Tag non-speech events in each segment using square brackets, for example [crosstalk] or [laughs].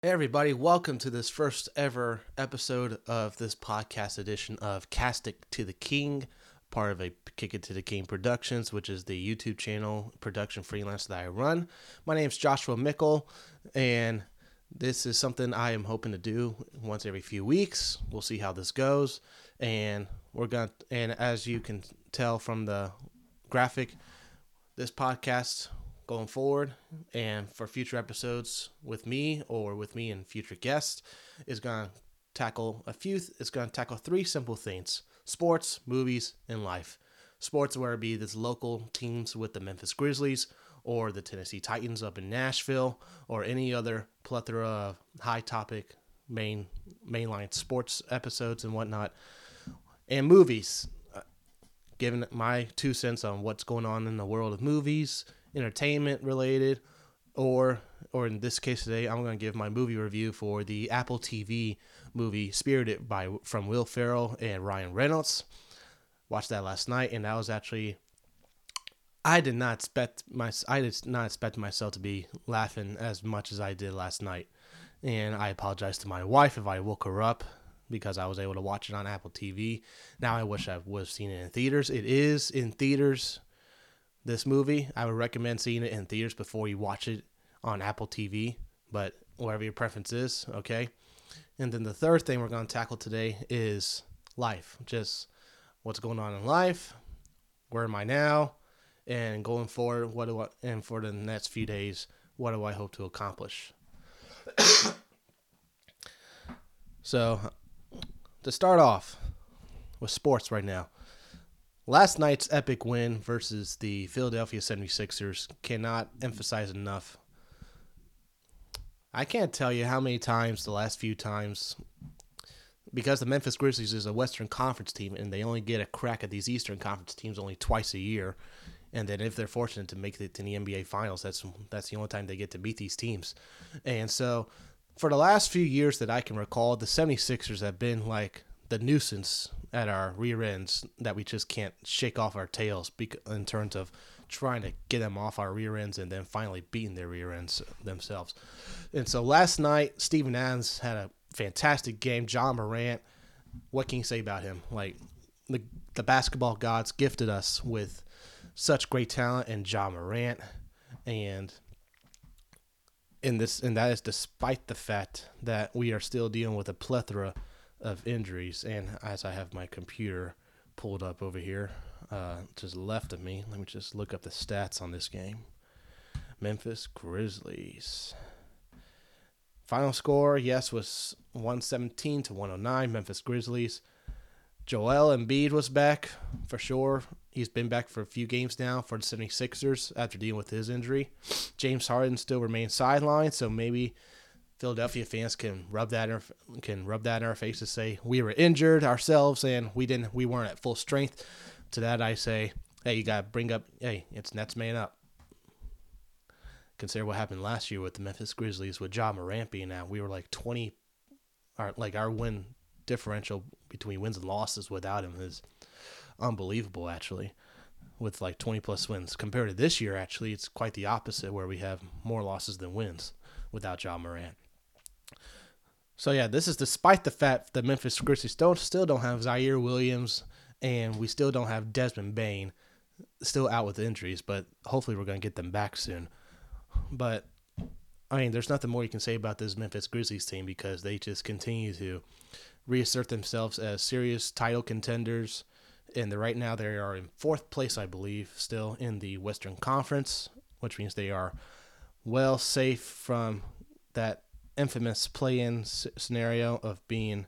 Hey, everybody, welcome to this first ever episode of this podcast edition of Cast It to the King, part of a Kick It to the King Productions, which is the YouTube channel production freelance that I run. My name is Joshua Mickle, and this is something I am hoping to do once every few weeks. We'll see how this goes, and we're going to, and as you can tell from the graphic, this podcast going forward and for future episodes with me or with me and future guests is going to tackle a few it's going to tackle three simple things sports movies and life. Sports where it be this local teams with the memphis grizzlies or the tennessee titans up in nashville or any other plethora of high topic main mainline sports episodes and whatnot. And movies. Uh, giving my two cents on what's going on in the world of movies entertainment related, or or in this case today, I'm going to give my movie review for the Apple TV movie Spirited by from Will Ferrell and Ryan Reynolds. Watched that last night, and that was actually I did not expect my I did not expect myself to be laughing as much as I did last night, and I apologize to my wife if I woke her up because I was able to watch it on Apple TV. Now I wish I would have seen it in theaters. It is in theaters this movie. I would recommend seeing it in theaters before you watch it on Apple TV, but whatever your preference is, okay? And then the third thing we're going to tackle today is life. Just what's going on in life, where am I now, and going forward, what do I, and for the next few days, what do I hope to accomplish? [coughs] so, to start off with sports right now, Last night's epic win versus the Philadelphia 76ers cannot emphasize enough. I can't tell you how many times the last few times because the Memphis Grizzlies is a Western Conference team and they only get a crack at these Eastern Conference teams only twice a year. And then if they're fortunate to make it to the NBA Finals, that's that's the only time they get to beat these teams. And so for the last few years that I can recall, the 76ers have been like the nuisance at our rear ends that we just can't shake off our tails in terms of trying to get them off our rear ends and then finally beating their rear ends themselves. And so last night, Steven Adams had a fantastic game. Ja Morant, what can you say about him? Like the the basketball gods gifted us with such great talent and Ja Morant, and in this and that is despite the fact that we are still dealing with a plethora of injuries. And as I have my computer pulled up over here, uh, just left of me, let me just look up the stats on this game. Memphis Grizzlies. Final score, yes, was 117 to 109. Memphis Grizzlies. Joel Embiid was back for sure. He's been back for a few games now for the 76ers after dealing with his injury. James Harden still remains sidelined, so maybe Philadelphia fans can rub that in, can rub that in our faces, say we were injured ourselves and we didn't we weren't at full strength. To that I say, hey, you got to bring up, hey, it's Nets man up. Consider what happened last year with the Memphis Grizzlies with Ja Morant being out. We were like twenty, our like our win differential between wins and losses without him is unbelievable. Actually, with like twenty plus wins compared to this year, actually it's quite the opposite where we have more losses than wins without Ja Morant. So yeah, this is despite the fact that Memphis Grizzlies don't still don't have Ziaire Williams and we still don't have Desmond Bane still out with injuries, but hopefully we're going to get them back soon. But I mean, there's nothing more you can say about this Memphis Grizzlies team because they just continue to reassert themselves as serious title contenders. And right now they are in fourth place, I believe, still in the Western Conference, which means they are well safe from that infamous play-in scenario of being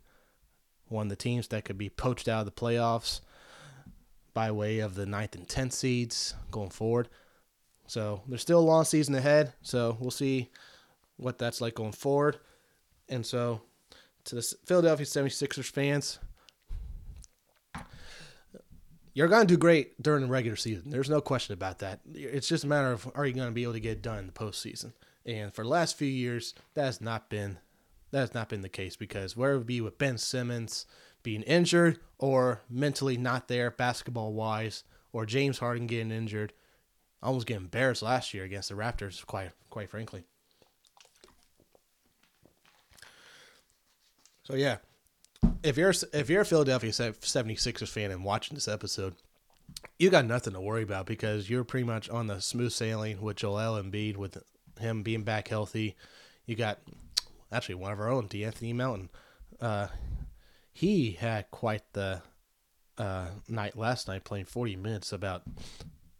one of the teams that could be poached out of the playoffs by way of the ninth and tenth seeds going forward. So there's still a long season ahead. So we'll see what that's like going forward. And so to the Philadelphia 76ers fans, you're going to do great during the regular season. There's no question about that. It's just a matter of are you going to be able to get done in the postseason. And for the last few years, that has not been that has not been the case because where it would be with Ben Simmons being injured or mentally not there basketball wise, or James Harden getting injured, almost getting embarrassed last year against the Raptors, quite quite frankly. So yeah, if you're if you're a Philadelphia 76ers fan and watching this episode, you got nothing to worry about because you're pretty much on the smooth sailing with Joel Embiid with him being back healthy. You got actually one of our own, De'Anthony Melton. Uh, he had quite the uh, night last night, playing 40 minutes, about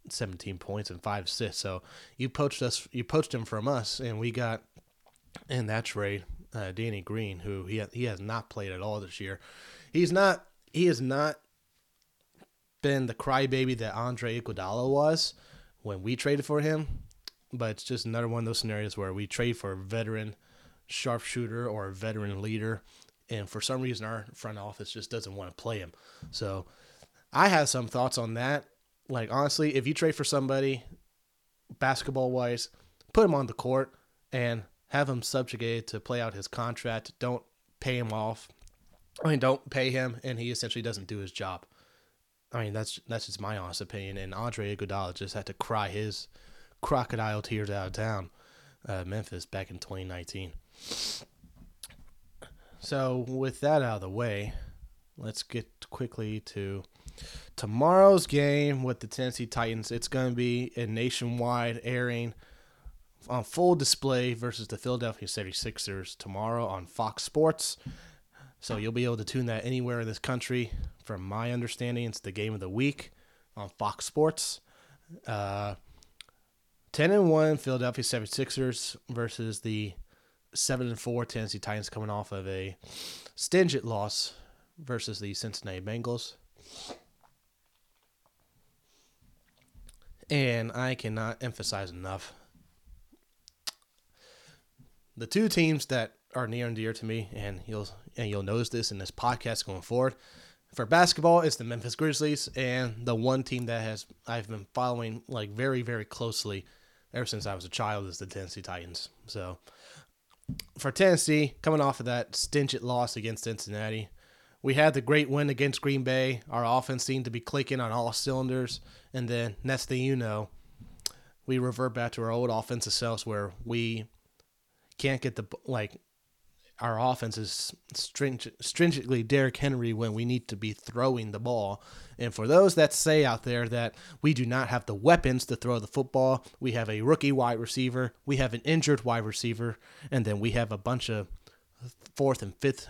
17 points and five assists. So you poached us, you poached him from us, and we got in that trade uh, Danny Green, who he ha- he has not played at all this year. He's not he has not been the crybaby that Andre Iguodala was when we traded for him, but it's just another one of those scenarios where we trade for a veteran sharpshooter or a veteran leader, and for some reason our front office just doesn't want to play him. So I have some thoughts on that. Like honestly, if you trade for somebody basketball wise, put him on the court and have him subjugated to play out his contract. Don't pay him off. I mean, don't pay him, and he essentially doesn't do his job. I mean, that's that's just my honest opinion. And Andre Iguodala just had to cry his crocodile tears out of town, uh, Memphis back in 2019. So with that out of the way, let's get quickly to tomorrow's game with the Tennessee Titans. It's going to be a nationwide airing on full display versus the Philadelphia 76ers tomorrow on Fox Sports. So you'll be able to tune that anywhere in this country. From my understanding, it's the game of the week on Fox Sports. Uh, 10 and 1 Philadelphia 76ers versus the 7 and 4 Tennessee Titans coming off of a stingent loss versus the Cincinnati Bengals. And I cannot emphasize enough the two teams that are near and dear to me, and you'll and you'll notice this in this podcast going forward. For basketball, it's the Memphis Grizzlies, and the one team that has I've been following like very very closely ever since I was a child is the Tennessee Titans. So for Tennessee, coming off of that stingent loss against Cincinnati, we had the great win against Green Bay. Our offense seemed to be clicking on all cylinders, and then next thing you know, we revert back to our old offensive selves where we can't get the like our offense is stringent, stringently Derrick Henry when we need to be throwing the ball. And for those that say out there that we do not have the weapons to throw the football, we have a rookie wide receiver, we have an injured wide receiver, and then we have a bunch of fourth and fifth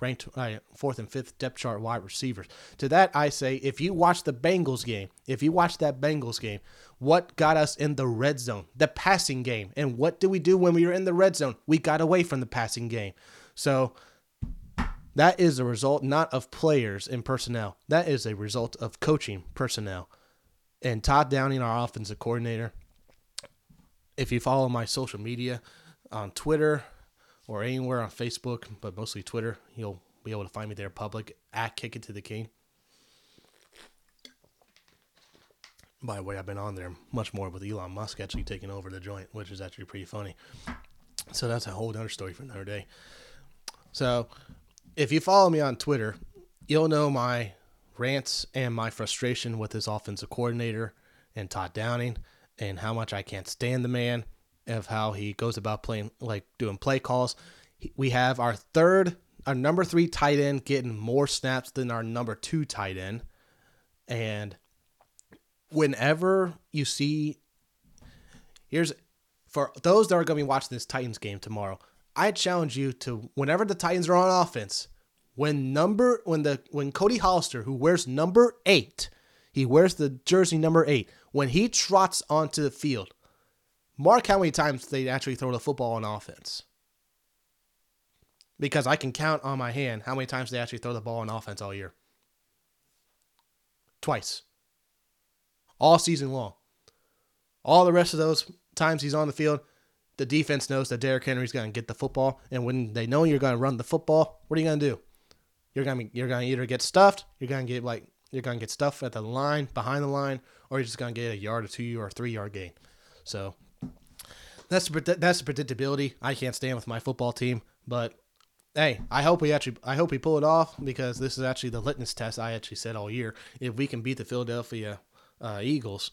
ranked uh, fourth and fifth depth chart wide receivers. To that, I say, if you watch the Bengals game, if you watch that Bengals game, what got us in the red zone? The passing game. And what did we do when we were in the red zone? We got away from the passing game. So that is a result not of players and personnel. That is a result of coaching personnel. And Todd Downing, our offensive coordinator, if you follow my social media on Twitter, or anywhere on Facebook, but mostly Twitter. You'll be able to find me there public at Kick It to the King. By the way, I've been on there much more with Elon Musk actually taking over the joint, which is actually pretty funny. So that's a whole other story for another day. So if you follow me on Twitter, you'll know my rants and my frustration with this offensive coordinator and Todd Downing and how much I can't stand the man of how he goes about playing, like doing play calls. We have our third, our number three tight end getting more snaps than our number two tight end. And whenever you see, here's for those that are going to be watching this Titans game tomorrow, I challenge you to whenever the Titans are on offense, when number when the when Cody Hollister, who wears number eight, he wears the jersey number eight, when he trots onto the field, Mark how many times they actually throw the football on offense. Because I can count on my hand how many times they actually throw the ball on offense all year. Twice. All season long. All the rest of those times he's on the field, the defense knows that Derrick Henry's going to get the football. And when they know you're going to run the football, what are you going to do? You're going to you're going to either get stuffed, you're going to get like you're going to get stuffed at the line, behind the line, or you're just going to get a yard or two or three yard gain. So that's the, that's the predictability I can't stand with my football team. But hey, I hope we actually I hope we pull it off because this is actually the litmus test I actually said all year. If we can beat the Philadelphia uh, Eagles,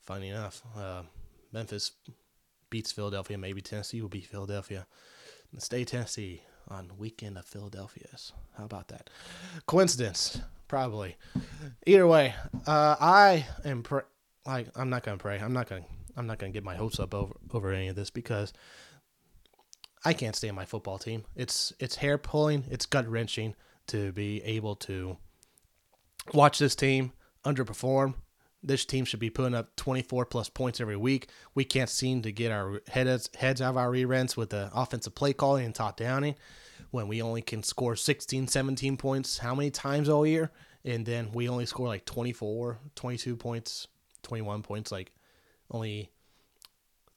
funny enough, uh, Memphis beats Philadelphia. Maybe Tennessee will beat Philadelphia. Stay Tennessee on weekend of Philadelphia's. How about that? Coincidence? Probably. Either way, uh, I am pr- like I'm not gonna pray. I'm not gonna I'm not gonna get my hopes up over over any of this because I can't stand my football team. It's it's hair pulling. It's gut wrenching to be able to watch this team underperform. This team should be putting up 24 plus points every week. We can't seem to get our heads heads out of our rear ends with the offensive play calling and Todd Downing when we only can score 16, 17 points how many times all year? And then we only score like 24, 22 points, 21 points, like only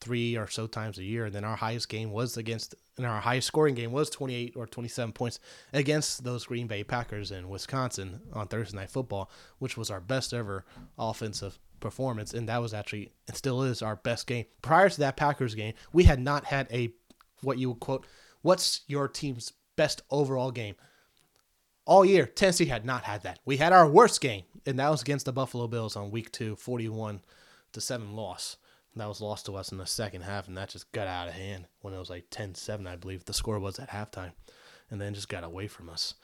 three or so times a year. And then our highest game was against, and our highest scoring game was 28 or 27 points against those Green Bay Packers in Wisconsin on Thursday Night Football, which was our best ever offensive performance. And that was actually, and still is our best game. Prior to that Packers game, we had not had a, what you would quote, what's your team's best overall game? All year, Tennessee had not had that. We had our worst game, and that was against the Buffalo Bills on week two, 41 to 7 loss. That was lost to us in the second half, and that just got out of hand when it was like 10 7, I believe the score was at halftime, and then just got away from us.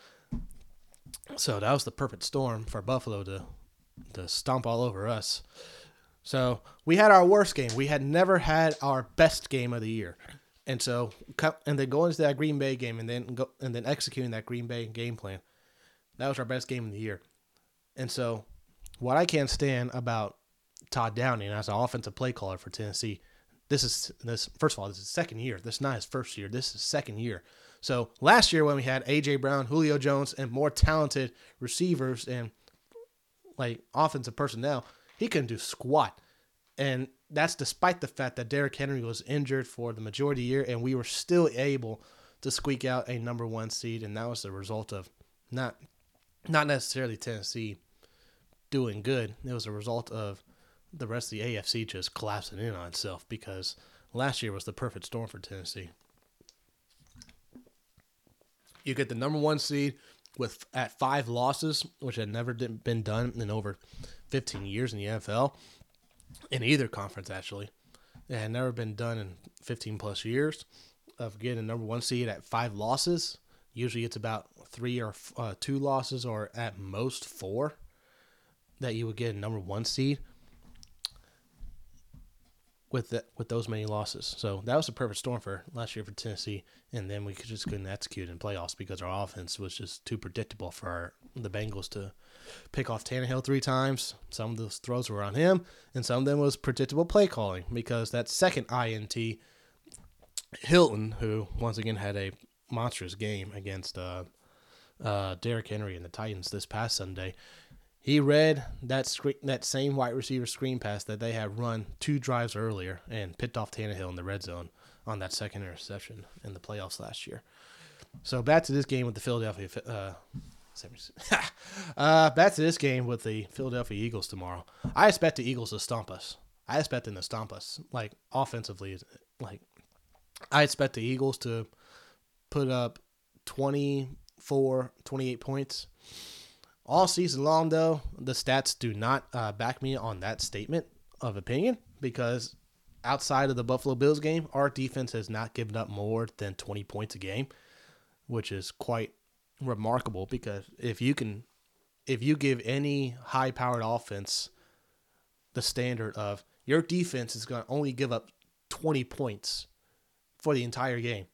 So that was the perfect storm for Buffalo to, to stomp all over us. So we had our worst game. We had never had our best game of the year. And so, and then going into that Green Bay game, and then go and then executing that Green Bay game plan, that was our best game of the year. And so, what I can't stand about Todd Downing as an offensive play caller for Tennessee. This is this first of all, this is second year. This is not his first year. This is second year. So last year when we had AJ Brown, Julio Jones, and more talented receivers and like offensive personnel, he couldn't do squat. And that's despite the fact that Derrick Henry was injured for the majority of the year, and we were still able to squeak out a number one seed, and that was the result of not not necessarily Tennessee doing good. It was a result of the rest of the AFC just collapsing in on itself because last year was the perfect storm for Tennessee. You get the number one seed with at five losses, which had never been done in over 15 years in the NFL, in either conference actually. It had never been done in 15 plus years of getting a number one seed at five losses. Usually it's about three or uh, two losses, or at most four, that you would get a number one seed with that with those many losses. So that was a perfect storm for last year for Tennessee, and then we just couldn't execute in playoffs because our offense was just too predictable for our, the Bengals to pick off Tannehill three times. Some of those throws were on him, and some of them was predictable play calling because that second INT, Hilton, who once again had a monstrous game against uh, uh, Derrick Henry and the Titans this past Sunday. He read that screen, that same wide receiver screen pass that they had run two drives earlier and picked off Tannehill in the red zone on that second interception in the playoffs last year. So back to this game with the Philadelphia. Uh, [laughs] uh, back to this game with the Philadelphia Eagles tomorrow. I expect the Eagles to stomp us. I expect them to stomp us, like offensively. Like I expect the Eagles to put up 24, 28 points all season long, though, the stats do not uh, back me on that statement of opinion because outside of the Buffalo Bills game, our defense has not given up more than 20 points a game, which is quite remarkable because if you can if you give any high powered offense the standard of your defense is going to only give up 20 points for the entire game.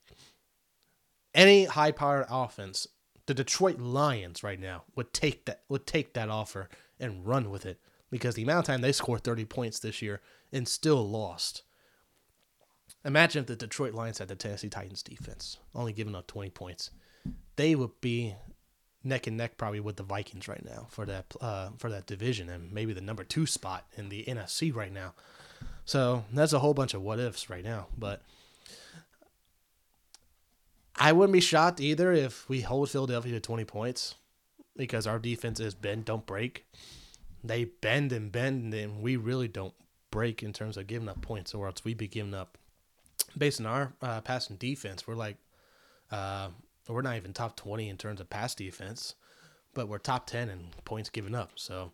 Any high powered offense the Detroit Lions right now would take that would take that offer and run with it because the amount of time they scored 30 points this year and still lost. Imagine if the Detroit Lions had the Tennessee Titans defense, only giving up 20 points. They would be neck and neck probably with the Vikings right now for that uh, for that division and maybe the number two spot in the NFC right now. So that's a whole bunch of what ifs right now, but I wouldn't be shocked either if we hold Philadelphia to 20 points because our defense is bend, don't break. They bend and bend, and we really don't break in terms of giving up points, or else we'd be giving up. Based on our uh, passing defense, we're like, uh, we're not even top 20 in terms of pass defense, but we're top 10 in points given up. So,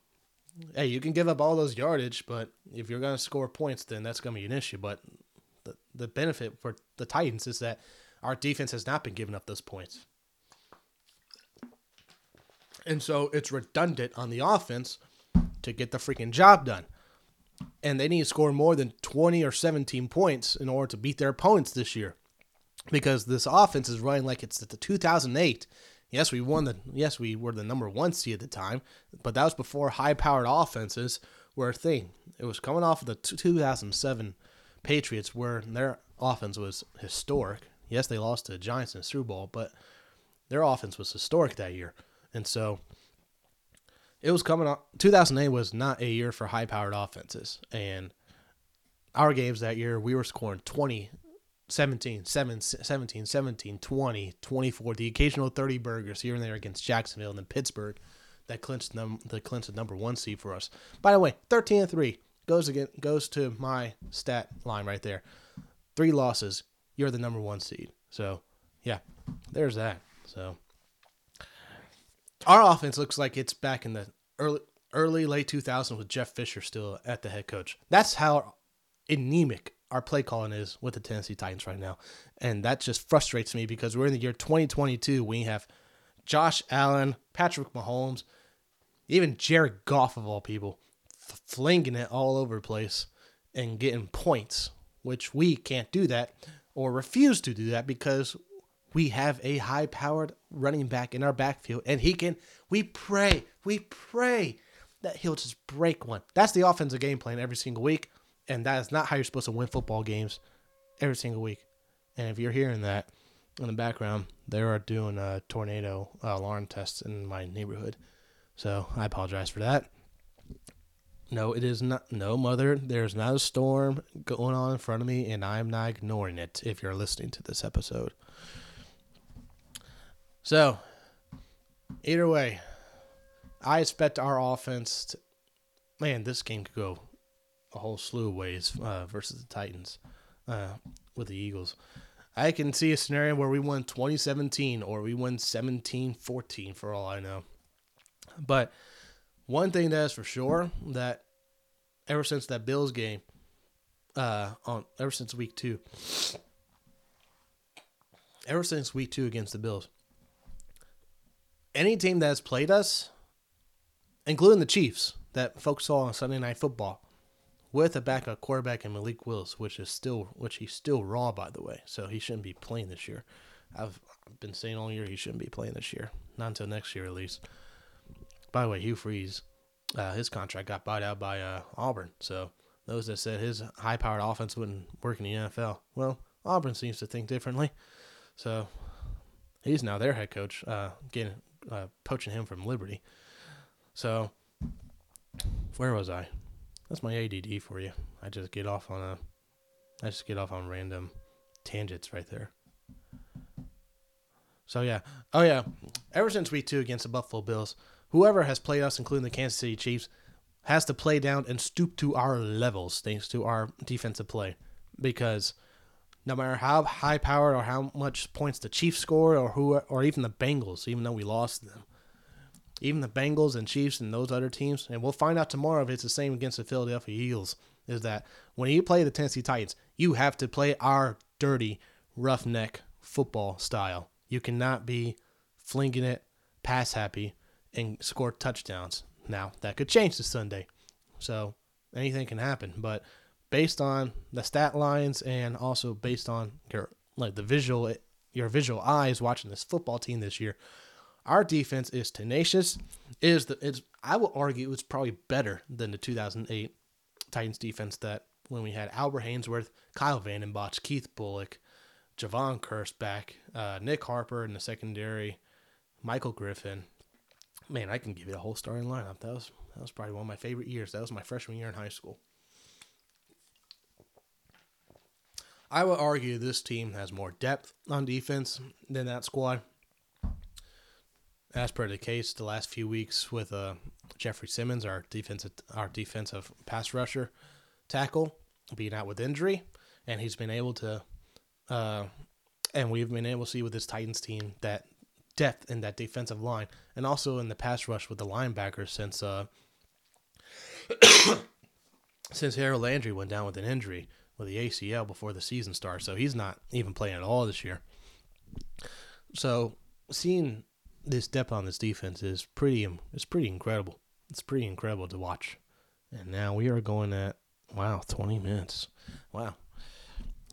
hey, you can give up all those yardage, but if you're going to score points, then that's going to be an issue. But the, the benefit for the Titans is that our defense has not been giving up those points. And so it's redundant on the offense to get the freaking job done. And they need to score more than 20 or 17 points in order to beat their opponents this year. Because this offense is running like it's the 2008. Yes, we won the yes, we were the number 1 seed at the time, but that was before high-powered offenses were a thing. It was coming off of the 2007 Patriots where their offense was historic. Yes, they lost to the Giants in the Super Bowl, but their offense was historic that year. And so it was coming on 2008 was not a year for high powered offenses. And our games that year, we were scoring 20, 17, 17, 17, 20, 24, the occasional 30 burgers here and there against Jacksonville and then Pittsburgh that clinched them the clinched the number one seed for us. By the way, 13 and 3 goes again goes to my stat line right there. Three losses, you're the number one seed. So yeah, there's that. So our offense looks like it's back in the early early late 2000s with Jeff Fisher still at the head coach. That's how anemic our play calling is with the Tennessee Titans right now. And that just frustrates me because we're in the year 2022. We have Josh Allen, Patrick Mahomes, even Jared Goff of all people, flinging it all over the place and getting points, which we can't do that or refuse to do that because we have a high powered running back in our backfield and he can we pray we pray that he'll just break one. That's the offensive game plan every single week and that is not how you're supposed to win football games every single week. And if you're hearing that in the background they are doing a tornado alarm tests in my neighborhood. So i apologize for that no it is not no mother there's not a storm going on in front of me and i'm not ignoring it if you're listening to this episode so, either way, I expect our offense. To, man, this game could go a whole slew of ways uh, versus the Titans uh, with the Eagles. I can see a scenario where we win 2017 or we win 17 14 for all I know. But one thing that is for sure that ever since that Bills game, uh, on ever since week two, ever since week two against the Bills, any team that has played us, including the Chiefs that folks saw on Sunday Night Football, with a backup quarterback in Malik Willis, which is still which he's still raw by the way, so he shouldn't be playing this year. I've been saying all year he shouldn't be playing this year, not until next year at least. By the way, Hugh Freeze, uh, his contract got bought out by uh, Auburn, so those that said his high-powered offense wouldn't work in the NFL, well, Auburn seems to think differently. So he's now their head coach, uh, getting uh, poaching him from Liberty. So, where was I? That's my ADD for you. I just get off on a, I just get off on random tangents right there. So yeah, oh yeah. Ever since week two against the Buffalo Bills, whoever has played us, including the Kansas City Chiefs, has to play down and stoop to our levels thanks to our defensive play, because no matter how high powered or how much points the Chiefs score or who or even the Bengals, even though we lost them. Even the Bengals and Chiefs and those other teams, and we'll find out tomorrow if it's the same against the Philadelphia Eagles, is that when you play the Tennessee Titans, you have to play our dirty, roughneck football style. You cannot be flinging it, pass happy, and score touchdowns. Now, that could change this Sunday. So anything can happen. But based on the stat lines and also based on your like the visual your visual eyes watching this football team this year, our defense is tenacious. It is the it's I will argue it's probably better than the 2008 Titans defense that when we had Albert Haynesworth, Kyle Vanden Bosch, Keith Bulluck, Jevon Kearse back, uh, Nick Harper in the secondary, Michael Griffin. Man, I can give you a whole starting lineup. That was that was probably one of my favorite years. That was my freshman year in high school. I would argue this team has more depth on defense than that squad. As per the case, the last few weeks with uh, Jeffrey Simmons, our defensive our defensive pass rusher tackle, being out with injury, and he's been able to, uh, and we've been able to see with this Titans team that depth in that defensive line, and also in the pass rush with the linebackers since uh, [coughs] since Harold Landry went down with an injury with the ACL before the season starts, so he's not even playing at all this year. So seeing this depth on this defense is pretty it's pretty incredible. It's pretty incredible to watch. And now we are going at wow, 20 minutes. Wow.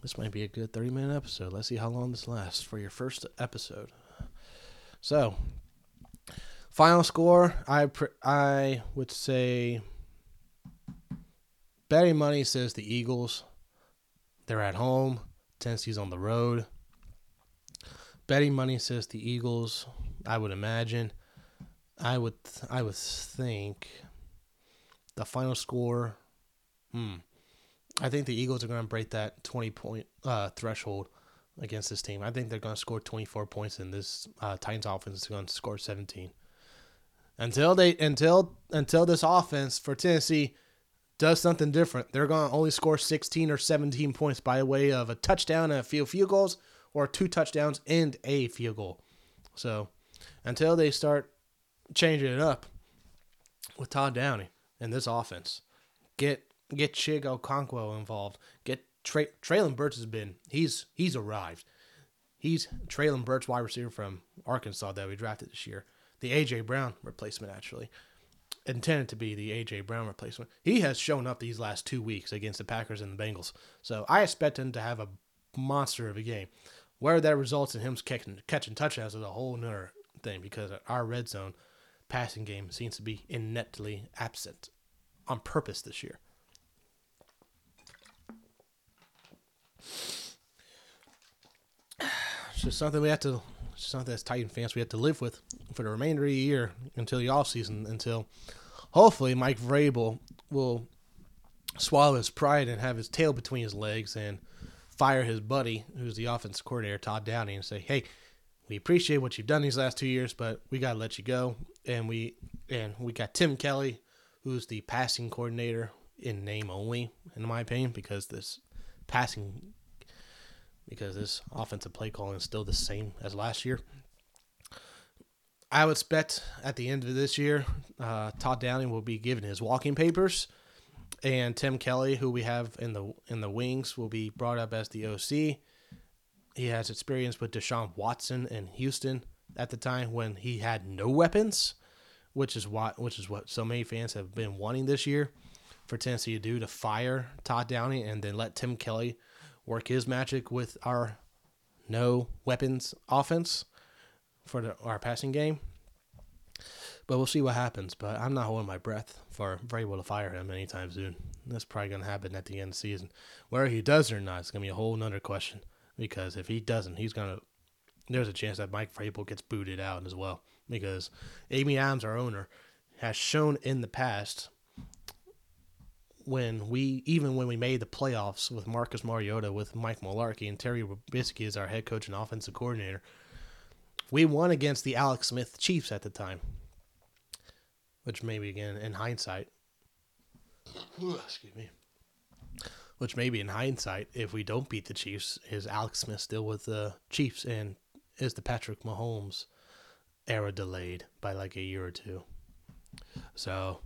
This might be a good 30 minute episode. Let's see how long this lasts for your first episode. So, final score, I I would say betting money says the Eagles. They're at home. Tennessee's on the road. Betting money says the Eagles. I would imagine. I would I would think the final score. Hmm. I think the Eagles are going to break that twenty point uh, threshold against this team. I think they're going to score twenty four points, and this uh, Titans offense is going to score seventeen. Until they until until this offense for Tennessee does something different, they're going to only score sixteen or seventeen points by way of a touchdown and a few field goals, or two touchdowns and a field goal. So until they start changing it up with Todd Downing and this offense. Get get Chig Okonkwo involved. Get Tra- Treylon Burks has been he's he's arrived. He's Treylon Burks, wide receiver from Arkansas that we drafted this year. The AJ Brown replacement actually intended to be the AJ Brown replacement. He has shown up these last two weeks against the Packers and the Bengals. So I expect him to have a monster of a game. Where that results in him catching catching touchdowns is a whole nother thing because our red zone passing game seems to be ineptly absent on purpose this year. [sighs] It's just something we have to, something as Titan fans we have to live with for the remainder of the year until the off season, until hopefully Mike Vrabel will swallow his pride and have his tail between his legs and fire his buddy, who's the offense coordinator, Todd Downing, and say, "Hey, we appreciate what you've done these last two years, but we gotta let you go." And we and we got Tim Kelly, who's the passing coordinator in name only, in my opinion, because this passing because this offensive play calling is still the same as last year. I would expect at the end of this year, uh, Todd Downing will be given his walking papers, and Tim Kelly, who we have in the in the wings, will be brought up as the OC. He has experience with Deshaun Watson in Houston at the time when he had no weapons, which is what which is what so many fans have been wanting this year for Tennessee to do to fire Todd Downing and then let Tim Kelly work his magic with our no weapons offense for the, our passing game. But we'll see what happens. But I'm not holding my breath for Vrabel to fire him anytime soon. That's probably going to happen at the end of the season. Whether he does or not, it's going to be a whole nother question. Because if he doesn't, he's going to. There's a chance that Mike Vrabel gets booted out as well. Because Amy Adams, our owner, has shown in the past when we even when we made the playoffs with Marcus Mariota, with Mike Mularkey, and Terry Robiskie as our head coach and offensive coordinator, we won against the Alex Smith Chiefs at the time. Which maybe again in hindsight, excuse me. Which maybe in hindsight, if we don't beat the Chiefs, is Alex Smith still with the Chiefs and is the Patrick Mahomes era delayed by like a year or two? So,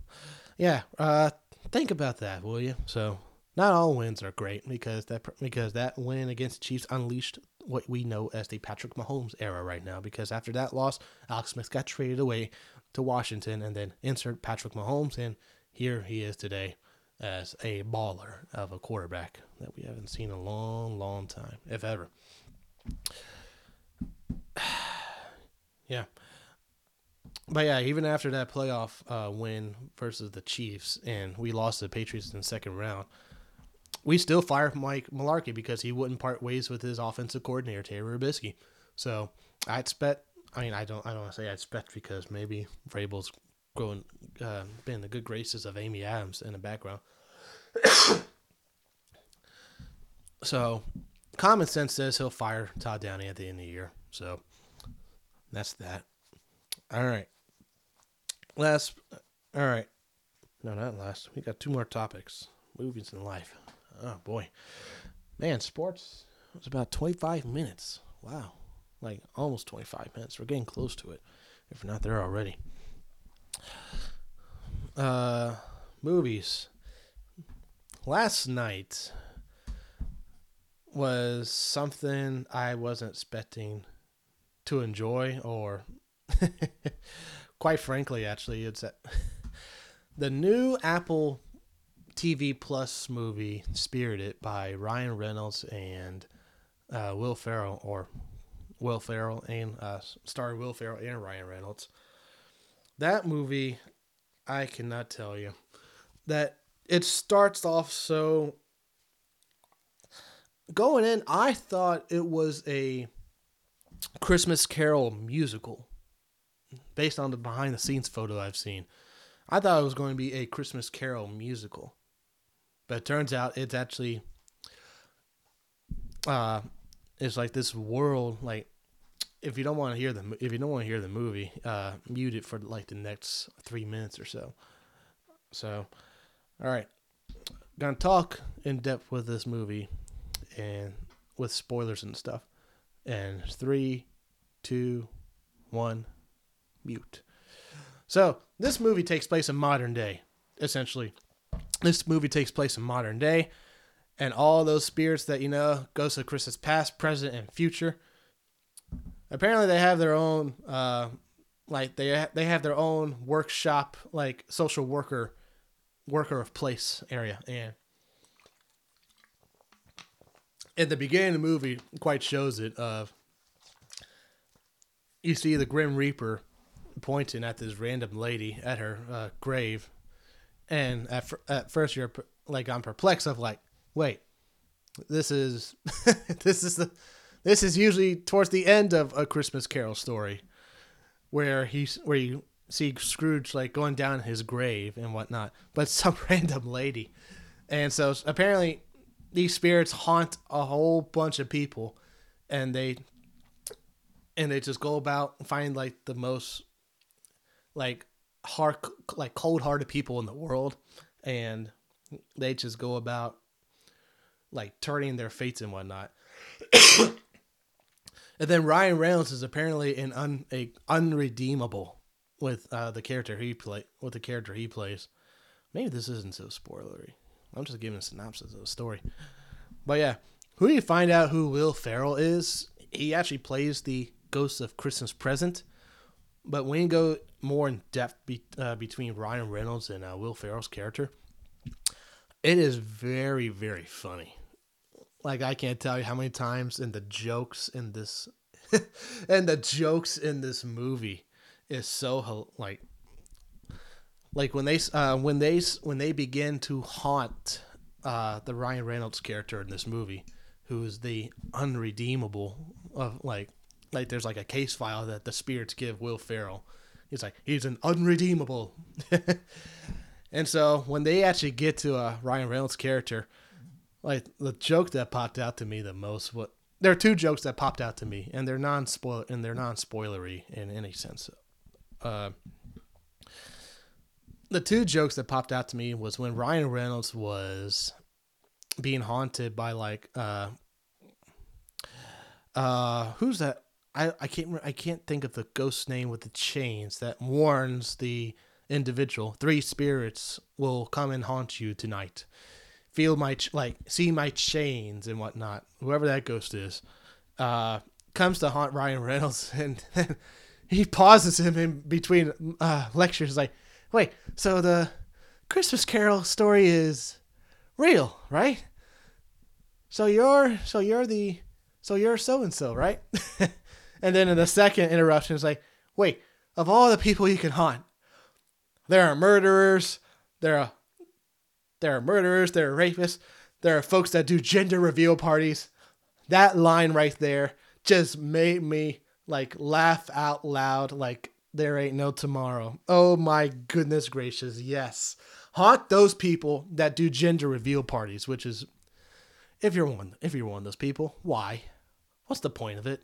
yeah, uh, think about that, will you? So, not all wins are great because that because that win against the Chiefs unleashed what we know as the Patrick Mahomes era right now. Because after that loss, Alex Smith got traded away to Washington, and then insert Patrick Mahomes, and here he is today as a baller of a quarterback that we haven't seen a long, long time, if ever. [sighs] yeah. But yeah, even after that playoff uh, win versus the Chiefs, and we lost to the Patriots in the second round, we still fired Mike Mularkey because he wouldn't part ways with his offensive coordinator Terry Robiskie. So I expect. I mean, I don't. I don't want to say I expect because maybe Vrabel's growing, uh, been the good graces of Amy Adams in the background. [coughs] so, common sense says he'll fire Todd Downing at the end of the year. So that's that. All right. Last, all right. No, not last. We got two more topics. Movies and life. Oh boy, man, sports. was about twenty five minutes. Wow, like almost twenty five minutes. We're getting close to it, if we're not there already. Uh, movies. Last night was something I wasn't expecting to enjoy, or [laughs] quite frankly, actually, it's [laughs] the new Apple TV Plus movie Spirited by Ryan Reynolds and uh, Will Ferrell, or Will Ferrell and uh, starring Will Ferrell and Ryan Reynolds. That movie, I cannot tell you that it starts off so. Going in, I thought it was a Christmas Carol musical based on the behind the scenes photo I've seen. I thought it was going to be a Christmas Carol musical. But it turns out it's actually uh it's like this world like if you don't want to hear the if you don't want to hear the movie, uh mute it for like the next 3 minutes or so. So all right. Going to talk in depth with this movie and with spoilers and stuff. And three, two, one, mute. So this movie takes place in modern day, essentially. This movie takes place in modern day, and all those spirits that you know, ghosts of Christmas past, present, and future. Apparently, they have their own, uh, like they ha- they have their own workshop, like social worker, worker of place area, and at the beginning of the movie, quite shows it. Of you see the Grim Reaper pointing at this random lady at her uh, grave, and at fir- at first you're like I'm perplexed of like, wait, this is [laughs] this is the this is usually towards the end of a Christmas Carol story, where he's where you see Scrooge like going down his grave and whatnot, but [laughs] some random lady, and so apparently these spirits haunt a whole bunch of people, and they and they just go about find like the most like hard like cold-hearted people in the world and they just go about like turning their fates and whatnot. [coughs] And then ryan reynolds is apparently an un, a unredeemable with uh, the character he play with the character he plays. Maybe this isn't so spoilery. I'm just giving a synopsis of the story. But yeah who you find out who will ferrell is he actually plays the ghost of christmas present. But when you go more in depth be, uh, between Ryan Reynolds and uh, Will Ferrell's character, it is very very funny. Like I can't tell you how many times in the jokes in this, [laughs] and the jokes in this movie is so like, like when they uh, when they when they begin to haunt uh, the Ryan Reynolds character in this movie, who is the unredeemable of like like there's like a case file that the spirits give Will Ferrell. He's like he's an unredeemable. [laughs] and so when they actually get to uh, Ryan Reynolds' character, like the joke that popped out to me the most what there are two jokes that popped out to me and they're non spoil and they're non spoilery in any sense. Uh, the two jokes that popped out to me was when Ryan Reynolds was being haunted by like uh uh who's that I, I can't I can't think of the ghost name with the chains that warns the individual. Three spirits will come and haunt you tonight. Feel my ch- like see my chains and whatnot. Whoever that ghost is, uh, comes to haunt Ryan Reynolds [laughs] and, [laughs] he pauses him in between uh, lectures like, wait, so the Christmas Carol story is real, right? So you're so you're the so you're so and so, right? [laughs] And then in the second interruption, it's like, wait, of all the people you can haunt, there are murderers, there are there are murderers, there are rapists, there are folks that do gender reveal parties. That line right there just made me like laugh out loud like there ain't no tomorrow. Oh my goodness gracious, yes. Haunt those people that do gender reveal parties, which is if you're one if you're one of those people, why? What's the point of it?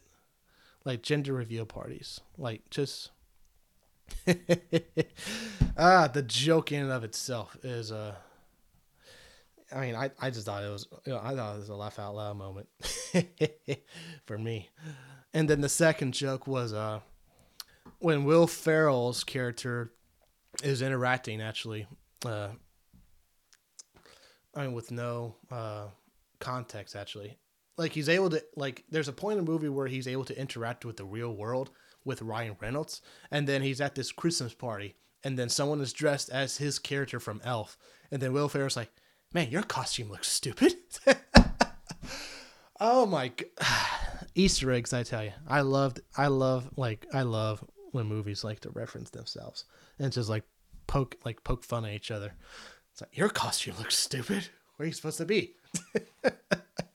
Like gender reveal parties. Like just [laughs] ah, the joke in and of itself is uh I mean, I, I just thought it was you know, I thought it was a laugh out loud moment [laughs] for me. And then the second joke was uh when Will Ferrell's character is interacting actually uh I mean with no uh context actually like he's able to like there's a point in the movie where he's able to interact with the real world with Ryan Reynolds and then he's at this Christmas party and then someone is dressed as his character from Elf and then Will Ferrell's like, "Man, your costume looks stupid." [laughs] oh my god. [sighs] Easter eggs, I tell you. I loved I love like I love when movies like to reference themselves and just like poke like poke fun at each other. It's like your costume looks stupid. Where are you supposed to be? [laughs]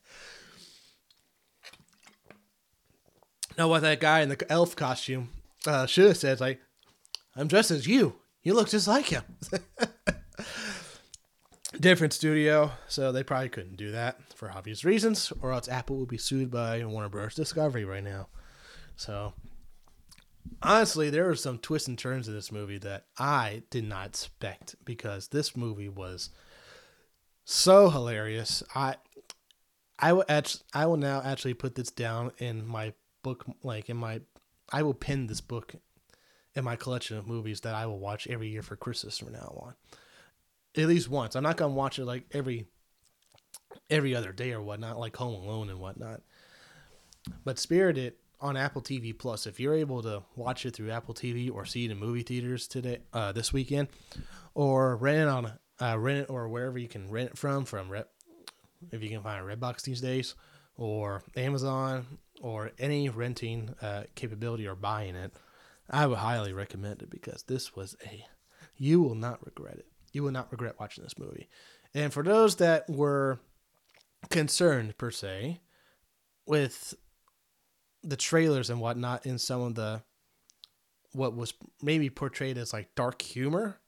no, what that guy in the elf costume uh, should have said like, "I'm dressed as you. You look just like him." [laughs] Different studio, so they probably couldn't do that for obvious reasons, or else Apple would be sued by Warner Bros. Discovery right now. So honestly, there were some twists and turns in this movie that I did not expect because this movie was so hilarious. I I will actually, I will now actually put this down in my book, like in my, I will pin this book in my collection of movies that I will watch every year for Christmas from now on, at least once. I'm not gonna watch it like every every other day or whatnot, like Home Alone and whatnot. But Spirited on Apple TV Plus, if you're able to watch it through Apple TV or see it in movie theaters today, uh, this weekend, or rent it on uh, rent it or wherever you can rent it from, from Rep, if you can find a Redbox these days, or Amazon, or any renting uh, capability or buying it, I would highly recommend it because this was a, you will not regret it. You will not regret watching this movie. And for those that were concerned per se with the trailers and whatnot in some of the what was maybe portrayed as like dark humor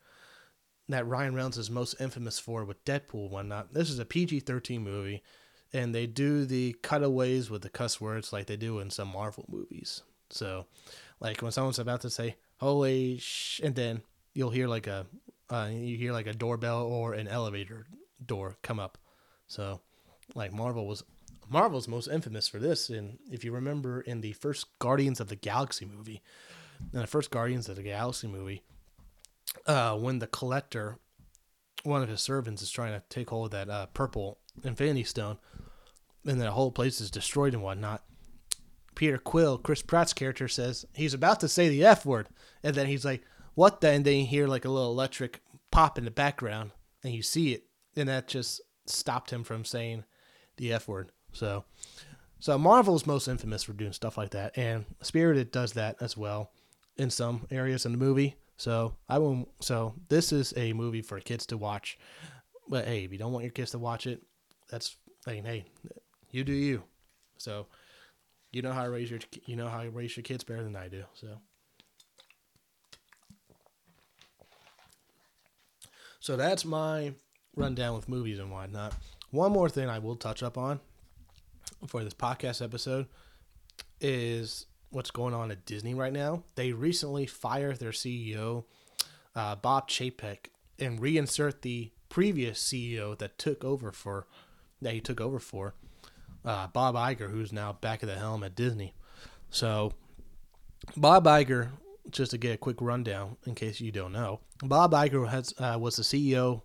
that Ryan Reynolds is most infamous for with Deadpool and whatnot. This is a PG 13 movie, and they do the cutaways with the cuss words like they do in some Marvel movies. So, like when someone's about to say, holy sh, and then you'll hear like a, uh, you hear like a doorbell or an elevator door come up. So, like Marvel was Marvel's most infamous for this. And if you remember in the first Guardians of the Galaxy movie, in the first Guardians of the Galaxy movie, uh, when the collector, one of his servants, is trying to take hold of that uh, purple Infinity Stone, and the whole place is destroyed and whatnot. Peter Quill, Chris Pratt's character, says he's about to say the F word, and then he's like, "What?" Then then you hear like a little electric pop in the background, and you see it, and that just stopped him from saying the F word. So, so Marvel's most infamous for doing stuff like that, and Spirited does that as well in some areas in the movie. So I won't. So this is a movie for kids to watch. But hey, if you don't want your kids to watch it, that's I mean, hey, you do you. So you know how to raise your you know how to raise your kids better than I do. So. So that's my rundown with movies and whatnot. One more thing I will touch up on for this podcast episode is what's going on at Disney right now. They recently fired their CEO, uh, Bob Chapek, and reinsert the previous CEO that took over for that he took over for uh, Bob Iger, who's now back at the helm at Disney. So Bob Iger, just to get a quick rundown in case you don't know, Bob Iger has uh, was the CEO,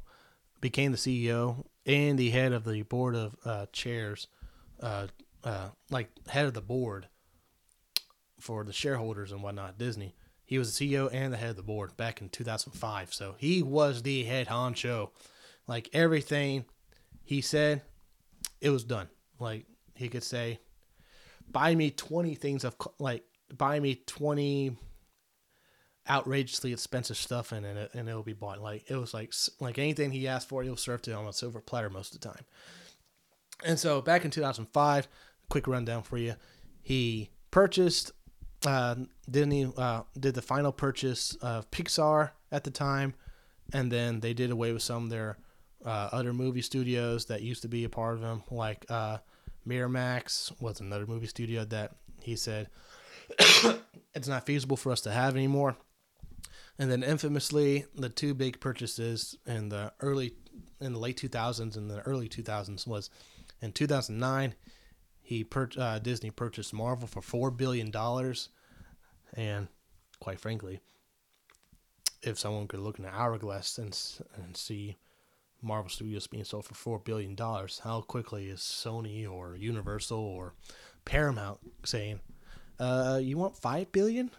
became the CEO and the head of the board of uh, chairs uh, uh, like head of the board for the shareholders and whatnot, Disney. He was the CEO and the head of the board back in 2005. So he was the head honcho. Like everything he said, it was done. Like he could say, buy me 20 things of, like, buy me 20 outrageously expensive stuff and it, and it'll be bought. Like it was like, like anything he asked for, he'll serve to on a silver platter most of the time. And so back in 2005, quick rundown for you, he purchased uh, Disney uh, did the final purchase of Pixar at the time, and then they did away with some of their uh, other movie studios that used to be a part of them, like uh, Miramax was another movie studio that he said [coughs] it's not feasible for us to have anymore. And then infamously, the two big purchases in the early, in the late 2000s and the early 2000s was in 2009, he uh, Disney purchased Marvel for four billion dollars, and quite frankly, if someone could look in the hourglass and and see Marvel Studios being sold for four billion dollars, how quickly is Sony or Universal or Paramount saying, uh, "You want five billion?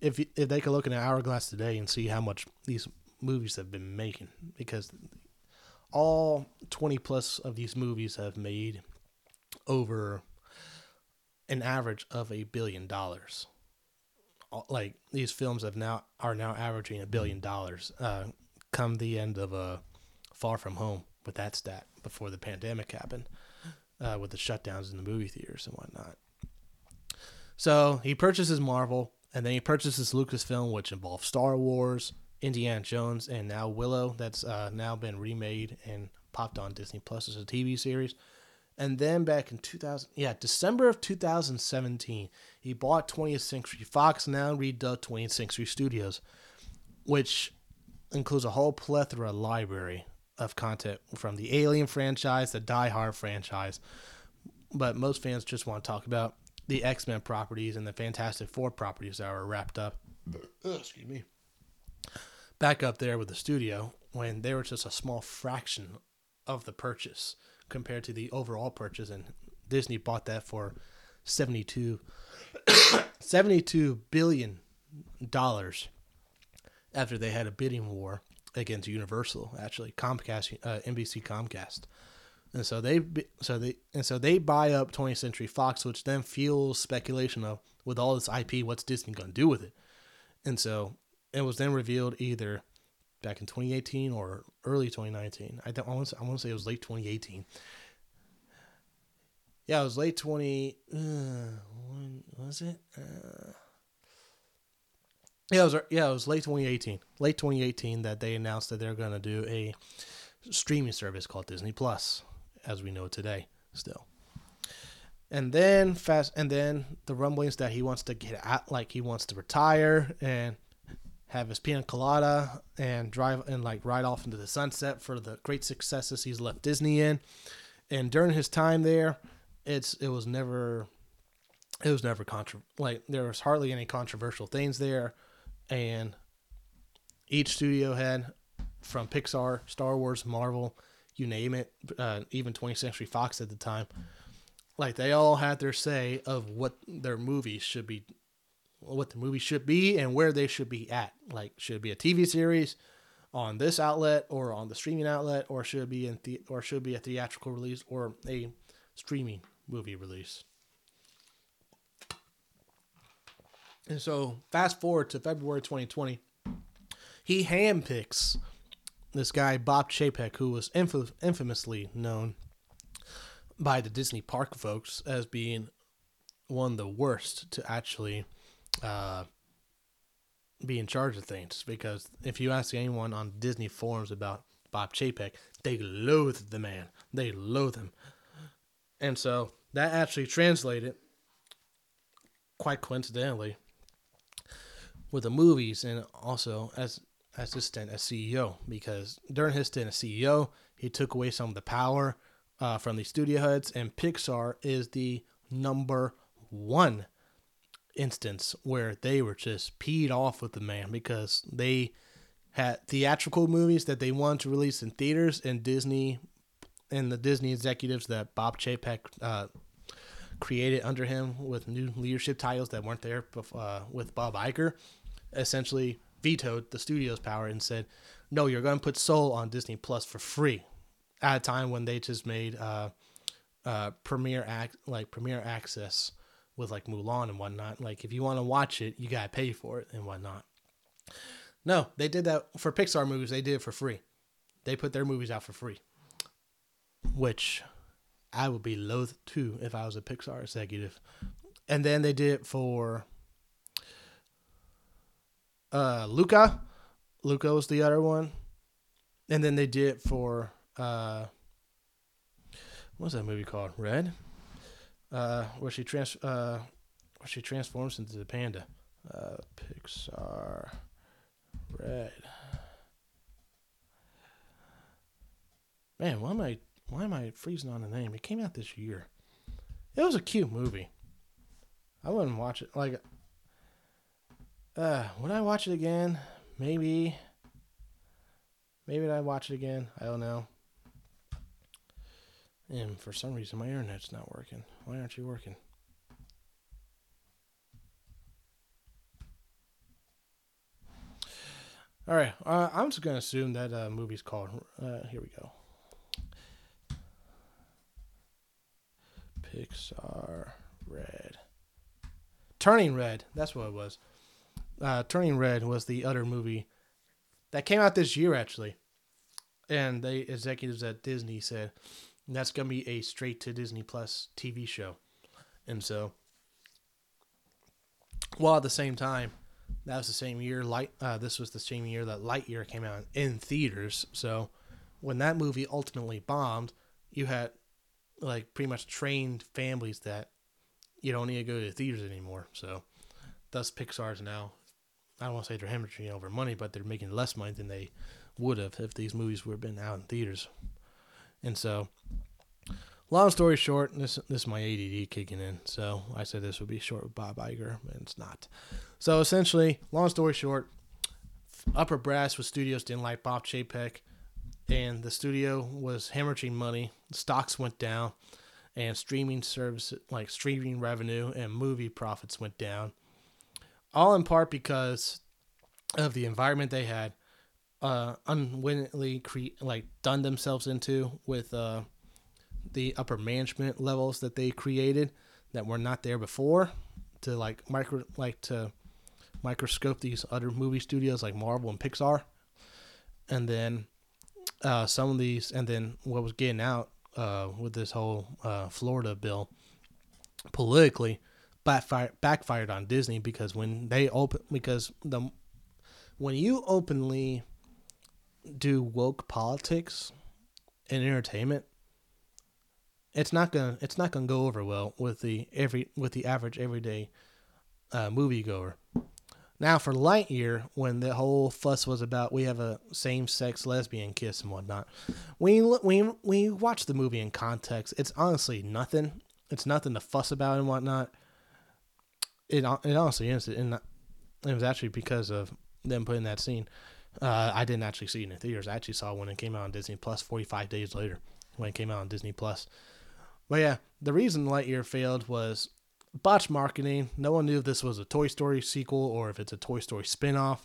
If if they could look in an hourglass today and see how much these movies have been making, because all twenty plus of these movies have made over an average of a billion dollars. Like these films have now are now averaging a billion dollars. Uh, come the end of a Far From Home with that stat before the pandemic happened, uh, with the shutdowns in the movie theaters and whatnot. So he purchases Marvel, and then he purchases Lucasfilm, which involves Star Wars, Indiana Jones, and now Willow. That's uh, now been remade and popped on Disney Plus as a TV series. And then back in 2000, yeah, December of 2017, he bought 20th Century Fox, now redubbed 20th Century Studios, which includes a whole plethora library of content from the Alien franchise, the Die Hard franchise. But most fans just want to talk about the X Men properties and the Fantastic Four properties that were wrapped up. excuse me. Back up there with the studio when they were just a small fraction of the purchase compared to the overall purchase, and Disney bought that for 72, [coughs] 72 billion dollars after they had a bidding war against Universal, actually Comcast, uh, NBC Comcast, and so they so they and so they buy up 20th Century Fox, which then fuels speculation of with all this IP, what's Disney to do with it, and so it was then revealed either back in 2018 or early 2019. I don't I want to, I want to say it was late 2018. Yeah, it was late 20. Uh, when was it? Uh, yeah, it was yeah, it was late 2018. Late 2018 that they announced that they're going to do a streaming service called Disney Plus, as we know today. Still, and then fast, and then the rumblings that he wants to get out, like he wants to retire and have his pina colada and drive and like ride off into the sunset for the great successes he's left Disney in. And during his time there, it's it was never it was never contra like there was hardly any controversial things there and each studio had from Pixar, Star Wars, Marvel, you name it, uh, even 20th Century Fox at the time, like they all had their say of what their movies should be, what the movie should be, and where they should be at. Like, should it be a TV series on this outlet or on the streaming outlet, or should it be in the or should be a theatrical release or a streaming movie release. And so, fast forward to February 2020, he handpicks this guy, Bob Chapek, who was inf- infamously known by the Disney park folks as being one of the worst to actually uh, be in charge of things. Because if you ask anyone on Disney forums about Bob Chapek, they loathe the man. They loathe him. And so that actually translated quite coincidentally with the movies and also as as his stint as CEO because during his stint as CEO he took away some of the power uh, from the studio heads and Pixar is the number one instance where they were just peed off with the man because they had theatrical movies that they wanted to release in theaters and Disney and the Disney executives that Bob Chapek uh, created under him with new leadership titles that weren't there before, uh, with Bob Iger essentially vetoed the studio's power and said, "No, you're going to put Soul on Disney Plus for free." At a time when they just made uh, uh, premiere act like premiere access with like Mulan and whatnot. Like if you want to watch it, you gotta pay for it and whatnot. No, they did that for Pixar movies. They did it for free. They put their movies out for free, which I would be loath to if I was a Pixar executive. And then they did it for uh, Luca. Luca was the other one. And then they did for uh, what was that movie called? Red. Uh, where she trans uh, where she transforms into the panda. Uh, Pixar. Red. Man, why am I why am I freezing on the name? It came out this year. It was a cute movie. I wouldn't watch it like uh, would I watch it again? Maybe. Maybe I watch it again. I don't know. And for some reason, my internet's not working. Why aren't you working? All right, uh, I'm just gonna assume that uh, movie's called. Uh, here we go. Pixar Red. Turning Red. That's what it was. Uh, Turning Red was the other movie that came out this year actually, and the executives at Disney said that's gonna be a straight to Disney Plus TV show, and so while at the same time that was the same year. Light. Uh, this was the same year that Lightyear came out in theaters. So when that movie ultimately bombed, you had like pretty much trained families that you don't need to go to the theaters anymore. So thus Pixar's now. I don't want to say they're hemorrhaging over money, but they're making less money than they would have if these movies were been out in theaters. And so, long story short, this this is my ADD kicking in. So I said this would be short with Bob Iger, and it's not. So essentially, long story short, Upper Brass with studios didn't like Bob Chapek, and the studio was hemorrhaging money. Stocks went down, and streaming service like streaming revenue and movie profits went down. All in part because of the environment they had uh, unwittingly like done themselves into with uh, the upper management levels that they created that were not there before to like micro like to microscope these other movie studios like Marvel and Pixar, and then uh, some of these, and then what was getting out uh, with this whole uh, Florida bill politically backfired backfired on Disney because when they open because the when you openly do woke politics in entertainment it's not gonna it's not gonna go over well with the every with the average everyday uh, moviegoer now for Lightyear, when the whole fuss was about we have a same-sex lesbian kiss and whatnot, we we we watch the movie in context. It's honestly nothing. It's nothing to fuss about and whatnot. It it honestly is, and it was actually because of them putting that scene. Uh, I didn't actually see it in the theaters. I actually saw when it came out on Disney Plus 45 days later when it came out on Disney Plus. But yeah, the reason Lightyear failed was botch marketing. No one knew if this was a Toy Story sequel or if it's a Toy Story spinoff.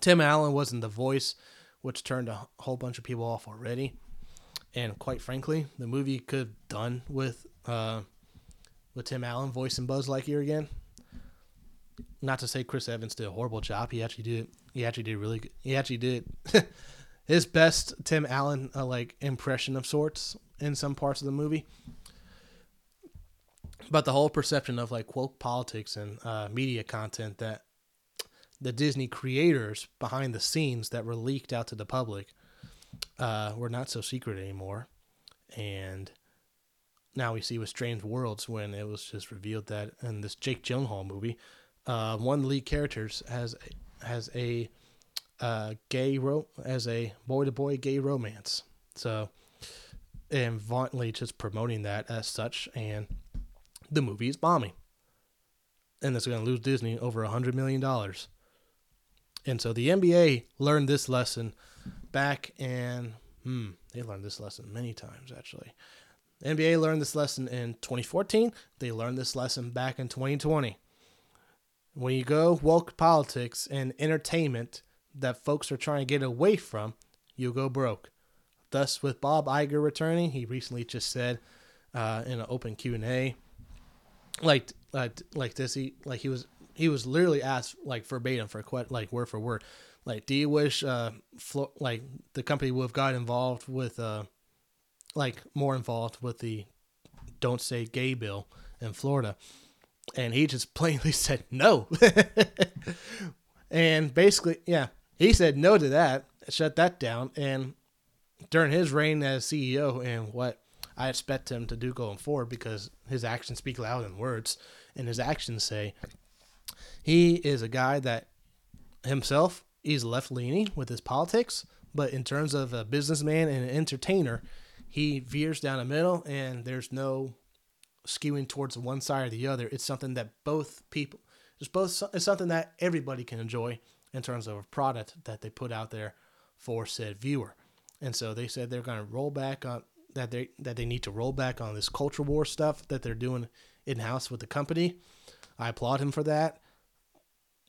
Tim Allen wasn't the voice, which turned a whole bunch of people off already. And quite frankly, the movie could have done with uh, with Tim Allen voicing Buzz Lightyear again. Not to say Chris Evans did a horrible job. He actually did. He actually did really. Good. He actually did [laughs] his best Tim Allen uh, like impression of sorts in some parts of the movie but the whole perception of like woke politics and uh, media content that the Disney creators behind the scenes that were leaked out to the public uh, were not so secret anymore. And now we see with Strange Worlds when it was just revealed that in this Jake Gyllenhaal movie, uh, one lead characters has has a uh, gay ro- as a boy to boy gay romance. So and vauntly just promoting that as such and the movie is bombing. And it's going to lose Disney over a $100 million. And so the NBA learned this lesson back in, hmm, they learned this lesson many times actually. NBA learned this lesson in 2014. They learned this lesson back in 2020. When you go woke politics and entertainment that folks are trying to get away from, you go broke. Thus, with Bob Iger returning, he recently just said uh, in an open Q and A like like like this he like he was he was literally asked like verbatim for quite like word for word like do you wish uh Flo- like the company would have got involved with uh like more involved with the don't say gay bill in Florida and he just plainly [laughs] said no. [laughs] And basically yeah he said no to that shut that down. And during his reign as CEO and what I expect him to do going forward because his actions speak louder than words, and his actions say he is a guy that himself is left leaning with his politics, but in terms of a businessman and an entertainer, he veers down the middle, and there's no skewing towards one side or the other. It's something that both people, it's both, it's something that everybody can enjoy in terms of a product that they put out there for said viewer. And so they said they're going to roll back on that they that they need to roll back on this culture war stuff that they're doing in house with the company. I applaud him for that,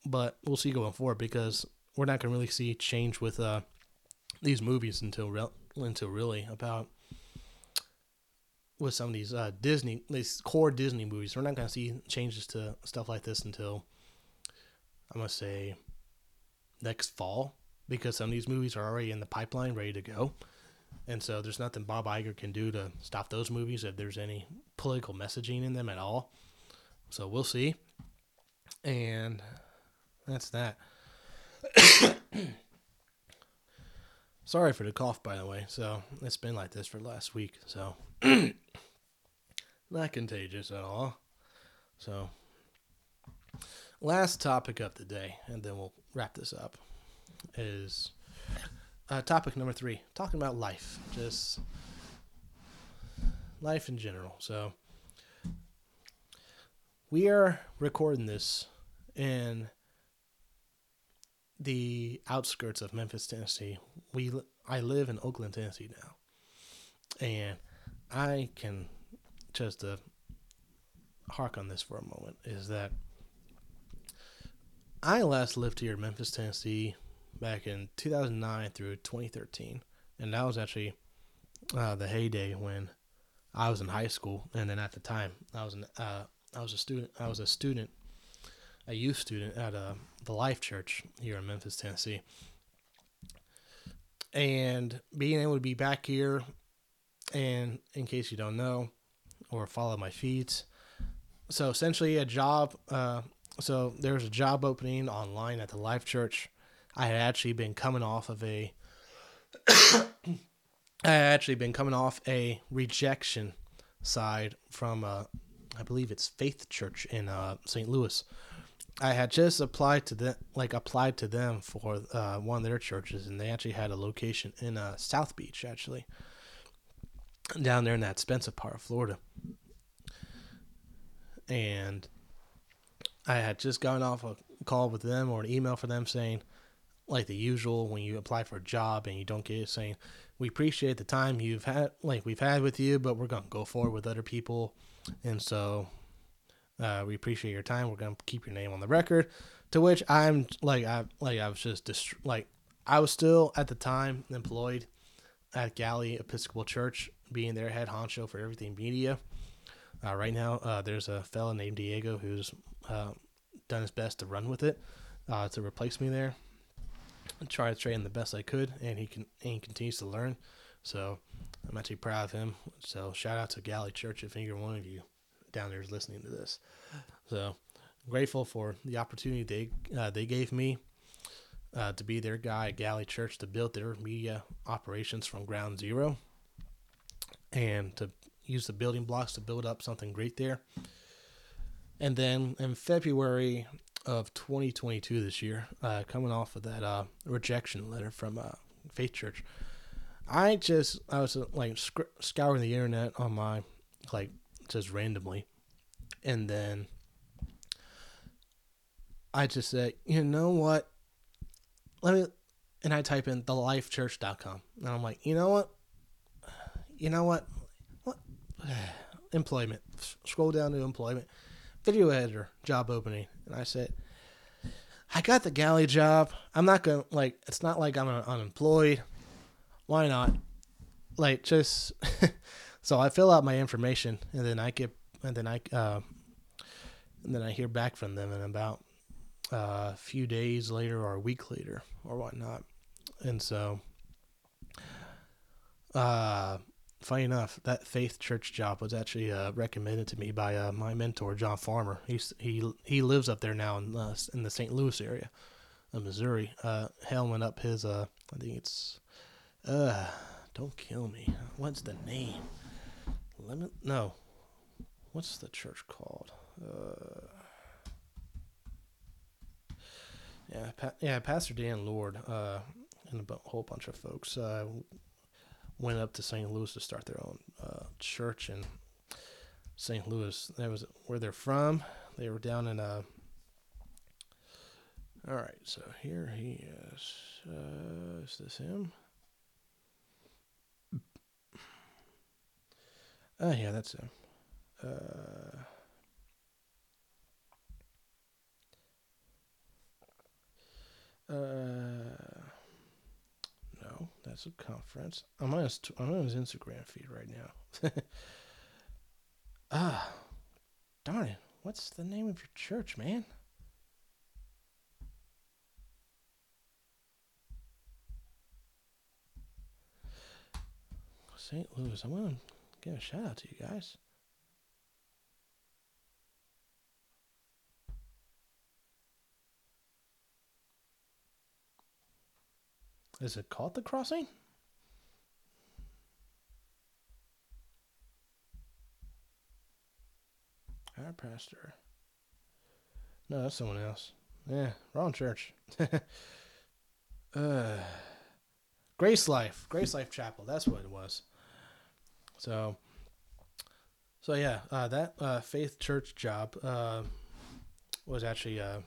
but we'll see going forward because we're not going to really see change with uh, these movies until re- until really about with some of these uh, Disney these core Disney movies. We're not going to see changes to stuff like this until I'm going to say next fall because some of these movies are already in the pipeline, ready to go. And so there's nothing Bob Iger can do to stop those movies if there's any political messaging in them at all. So we'll see. And that's that. [coughs] Sorry for the cough, by the way. So it's been like this for last week. So [clears throat] not contagious at all. So last topic of the day, and then we'll wrap this up, is uh, topic number three talking about life. Just life in general. So we are recording this in the outskirts of Memphis, Tennessee. We I live in Oakland, Tennessee now, and I can just uh, hark on this for a moment. Is that I last lived here in Memphis, Tennessee, back in 2009 through 2013, and that was actually uh, the heyday when I was in high school, and then at the time I was an uh, I was a student. I was a student a youth student at uh, the Life Church here in Memphis, Tennessee. And being able to be back here, and in case you don't know or follow my feeds, so essentially a job. Uh, so there was a job opening online at the Life Church. I had actually been coming off of a. [coughs] I had actually been coming off a rejection side from, uh, I believe it's Faith Church in uh, St. Louis, I had just applied to them, like applied to them for uh, one of their churches, and they actually had a location in uh, South Beach, actually, down there in that expensive part of Florida. And I had just gotten off a call with them or an email for them saying, like the usual, when you apply for a job and you don't get it, saying, "We appreciate the time you've had, like we've had with you, but we're gonna go forward with other people," and so uh, we appreciate your time. We're gonna keep your name on the record. To which I'm like, I like I was just dist- like I was still at the time employed at Galilee Episcopal Church, being their head honcho for everything media. Uh, right now, uh, there's a fella named Diego who's uh, done his best to run with it uh, to replace me there. I try to train the best I could, and he can and he continues to learn. So I'm actually proud of him. So shout out to Galilee Church if either one of you down there is listening to this. So grateful for the opportunity they uh, they gave me uh, to be their guy at Galilee Church to build their media operations from ground zero and to use the building blocks to build up something great there. And then in February of 2022 this year, uh, coming off of that uh, rejection letter from uh, Faith Church, I just I was uh, like sc- scouring the internet on my like just randomly. And then I just said, you know what? Let me, and I type in thelifechurch.com. And I'm like, you know what? You know what? What? [sighs] employment. Scroll down to employment. Video editor job opening. And I said, I got the Galilee job. I'm not going to, like, it's not like I'm unemployed. Why not? Like, just. [laughs] So I fill out my information, and then I get, and then I, uh, and then I hear back from them in about uh, a few days later or a week later or whatnot. And so, uh, funny enough, that Faith Church job was actually uh, recommended to me by uh, my mentor John Farmer. He's he he lives up there now in uh, in the St. Louis area of Missouri. Uh, helming up his uh, I think it's uh, don't kill me. What's the name? Lemon? No. What's the church called? Uh, yeah, pa- yeah. Pastor Dan Lord uh, and a whole bunch of folks went up to St. Louis to start their own uh, church in St. Louis. That was where they're from. They were down in uh, All right, so here he is. Uh, is this him? Oh, yeah, that's him. Uh, uh, that's a conference. I'm on his, I'm on his Instagram feed right now. [laughs] ah, darn it. What's the name of your church, man? St. Louis. I'm to give a shout out to you guys. Is it called The Crossing? Our pastor. No, that's someone else. Yeah, wrong church. [laughs] uh, Grace Life, Grace Life Chapel. That's what it was. So, so yeah, uh, that uh, Faith Church job uh, was actually a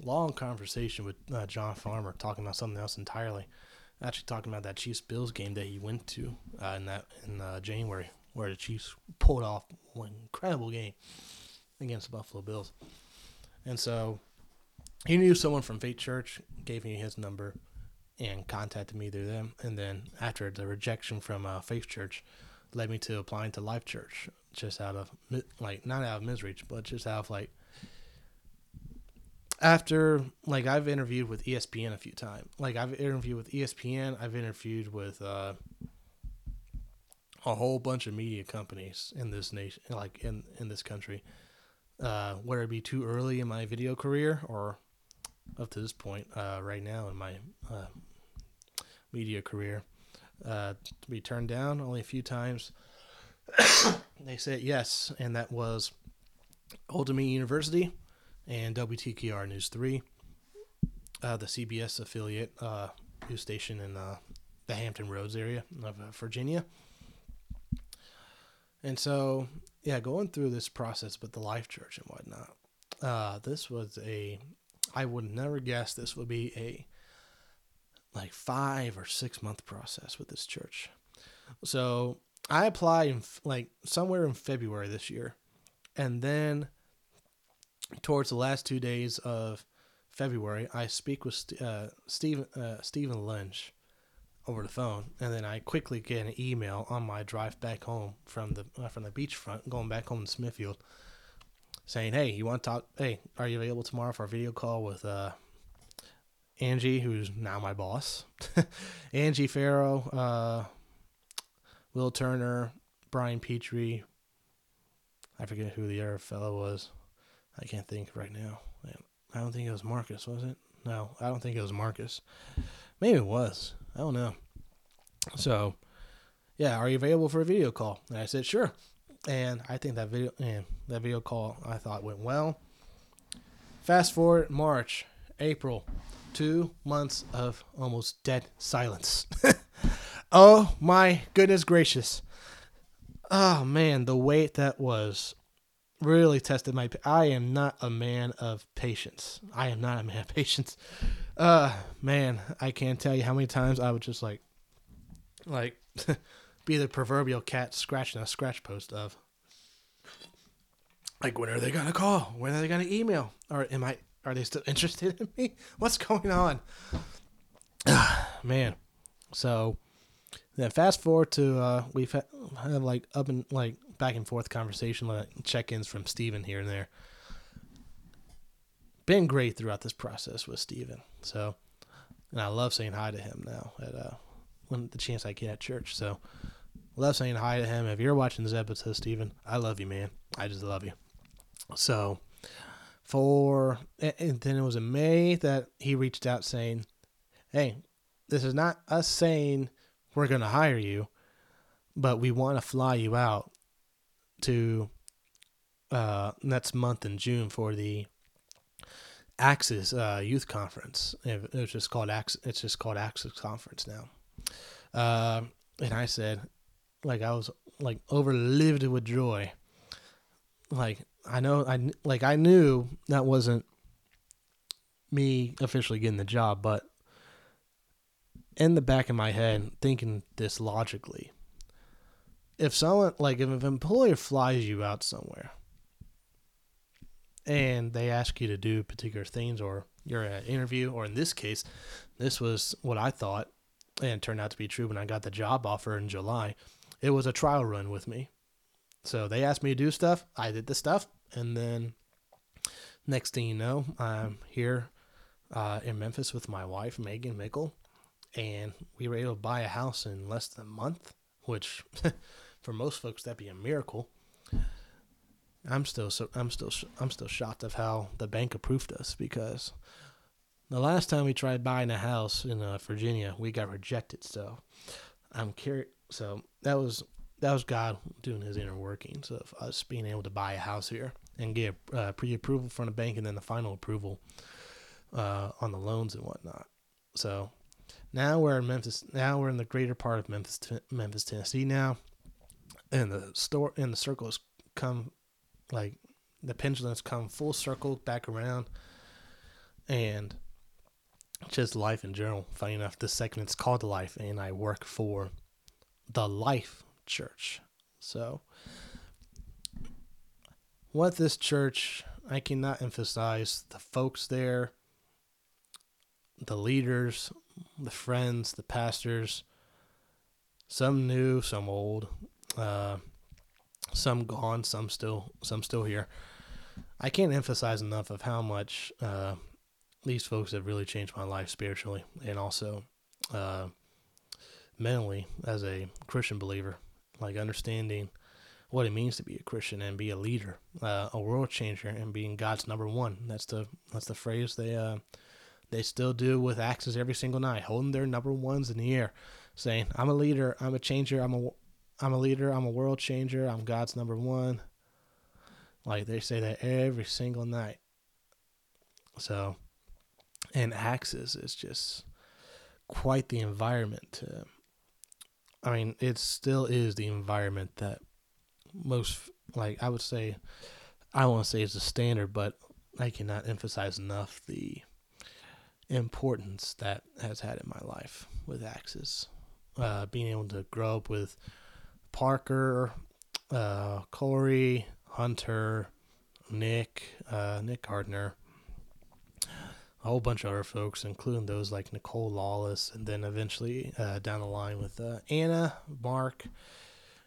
long conversation with uh, John Farmer talking about something else entirely. Actually, talking about that Chiefs Bills game that he went to uh, in that in uh, January, where the Chiefs pulled off one incredible game against the Buffalo Bills, and so he knew someone from Faith Church, gave me his number, and contacted me through them. And then after the rejection from uh, Faith Church, led me to applying to Life Church, just out of like not out of misery, but just out of like after like I've interviewed with ESPN a few times. Like I've interviewed with ESPN, I've interviewed with uh, a whole bunch of media companies in this nation, like in in this country. Uh, whether it be too early in my video career or up to this point, uh, right now in my uh, media career, uh, to be turned down only a few times. [coughs] they said yes, and that was Old Dominion University and WTKR News 3, uh, the CBS affiliate uh, news station in uh, the Hampton Roads area of uh, Virginia. And so, yeah, going through this process with the Life Church and whatnot, uh, this was a, I would never guess this would be a like five or six month process with this church. So I applied in like somewhere in February this year, and then towards the last two days of February, I speak with uh, Stephen uh, Stephen Lynch over the phone, and then I quickly get an email on my drive back home from the uh, from the beachfront, going back home to Smithfield, saying, "Hey, you want to talk? Hey, are you available tomorrow for a video call with uh, Angie, who's now my boss, [laughs] Angie Farrow, uh, Will Turner, Brian Petrie. I forget who the other fellow was. I can't think right now. I don't think it was Marcus, was it? No, I don't think it was Marcus. Maybe it was. I don't know. So, yeah, are you available for a video call? And I said, sure. And I think that video, and that video call, I thought went well. Fast forward March, April, two months of almost dead silence. [laughs] oh my goodness gracious. Oh man, the wait that was really tested my I am not a man of patience. I am not a man of patience. Uh man, I can't tell you how many times I would just like like [laughs] be the proverbial cat scratching a scratch post of like when are they gonna call? When are they gonna email? Or am I are they still [laughs] interested in me? What's going on? [sighs] Man. So then fast forward to uh, we've had, had like up and like back and forth conversation, like check-ins from Steven here and there. Been great throughout this process with Steven. So, and I love saying hi to him now at uh, when the chance I get at church. So, love saying hi to him. If you're watching this episode, Steven, I love you, man. I just love you. So, for and then it was in May that he reached out saying, "Hey, this is not us saying we're going to hire you, but we want to fly you out to uh, next month in June for the Axis uh, Youth Conference. It's just called Axis. It's just called Axis Conference now." Uh, and I said, like I was like overlived with joy. Like I know I like I knew that wasn't me officially getting the job, but in the back of my head, thinking this logically, if someone like if an employer flies you out somewhere and they ask you to do particular things or you're at an interview or in this case this was what i thought and turned out to be true when i got the job offer in july it was a trial run with me. So they asked me to do stuff i did the stuff and then next thing you know i'm here uh, in memphis with my wife megan mickle and we were able to buy a house in less than a month which [laughs] for most folks that'd be a miracle I'm still so I'm still I'm still shocked of how the bank approved us because the last time we tried buying a house in uh, Virginia, we got rejected. So I'm curious. So that was that was God doing His inner workings of us being able to buy a house here and get uh, pre-approval from the bank and then the final approval uh, on the loans and whatnot. So now we're in Memphis. Now we're in the greater part of Memphis, Memphis, Tennessee. Now, and the store and the circles come like the pendulum's come full circle back around and just life in general. Funny enough, this segment's called Life, and I work for the Life Church. So, what this church, I cannot emphasize the folks there, the leaders, the friends, the pastors, some new, some old. Uh, some gone, some still, some still here. I can't emphasize enough of how much uh, these folks have really changed my life spiritually and also uh, mentally as a Christian believer. Like understanding what it means to be a Christian and be a leader, uh, a world changer, and being God's number one. That's the that's the phrase they uh, they still do with Axis every single night, holding their number ones in the air, saying, "I'm a leader, I'm a changer, I'm a I'm a leader, I'm a world changer, I'm God's number one. Like they say that every single night. So, and Axis is just quite the environment to, I mean, it still is the environment that most, like, I would say, I want to say it's a standard, but I cannot emphasize enough the importance that has had in my life with Axis. Uh, being able to grow up with Parker, uh, Corey, Hunter, Nick, uh, Nick Gardner, a whole bunch of other folks, including those like Nicole Lawless, and then eventually uh, down the line with uh, Anna, Mark,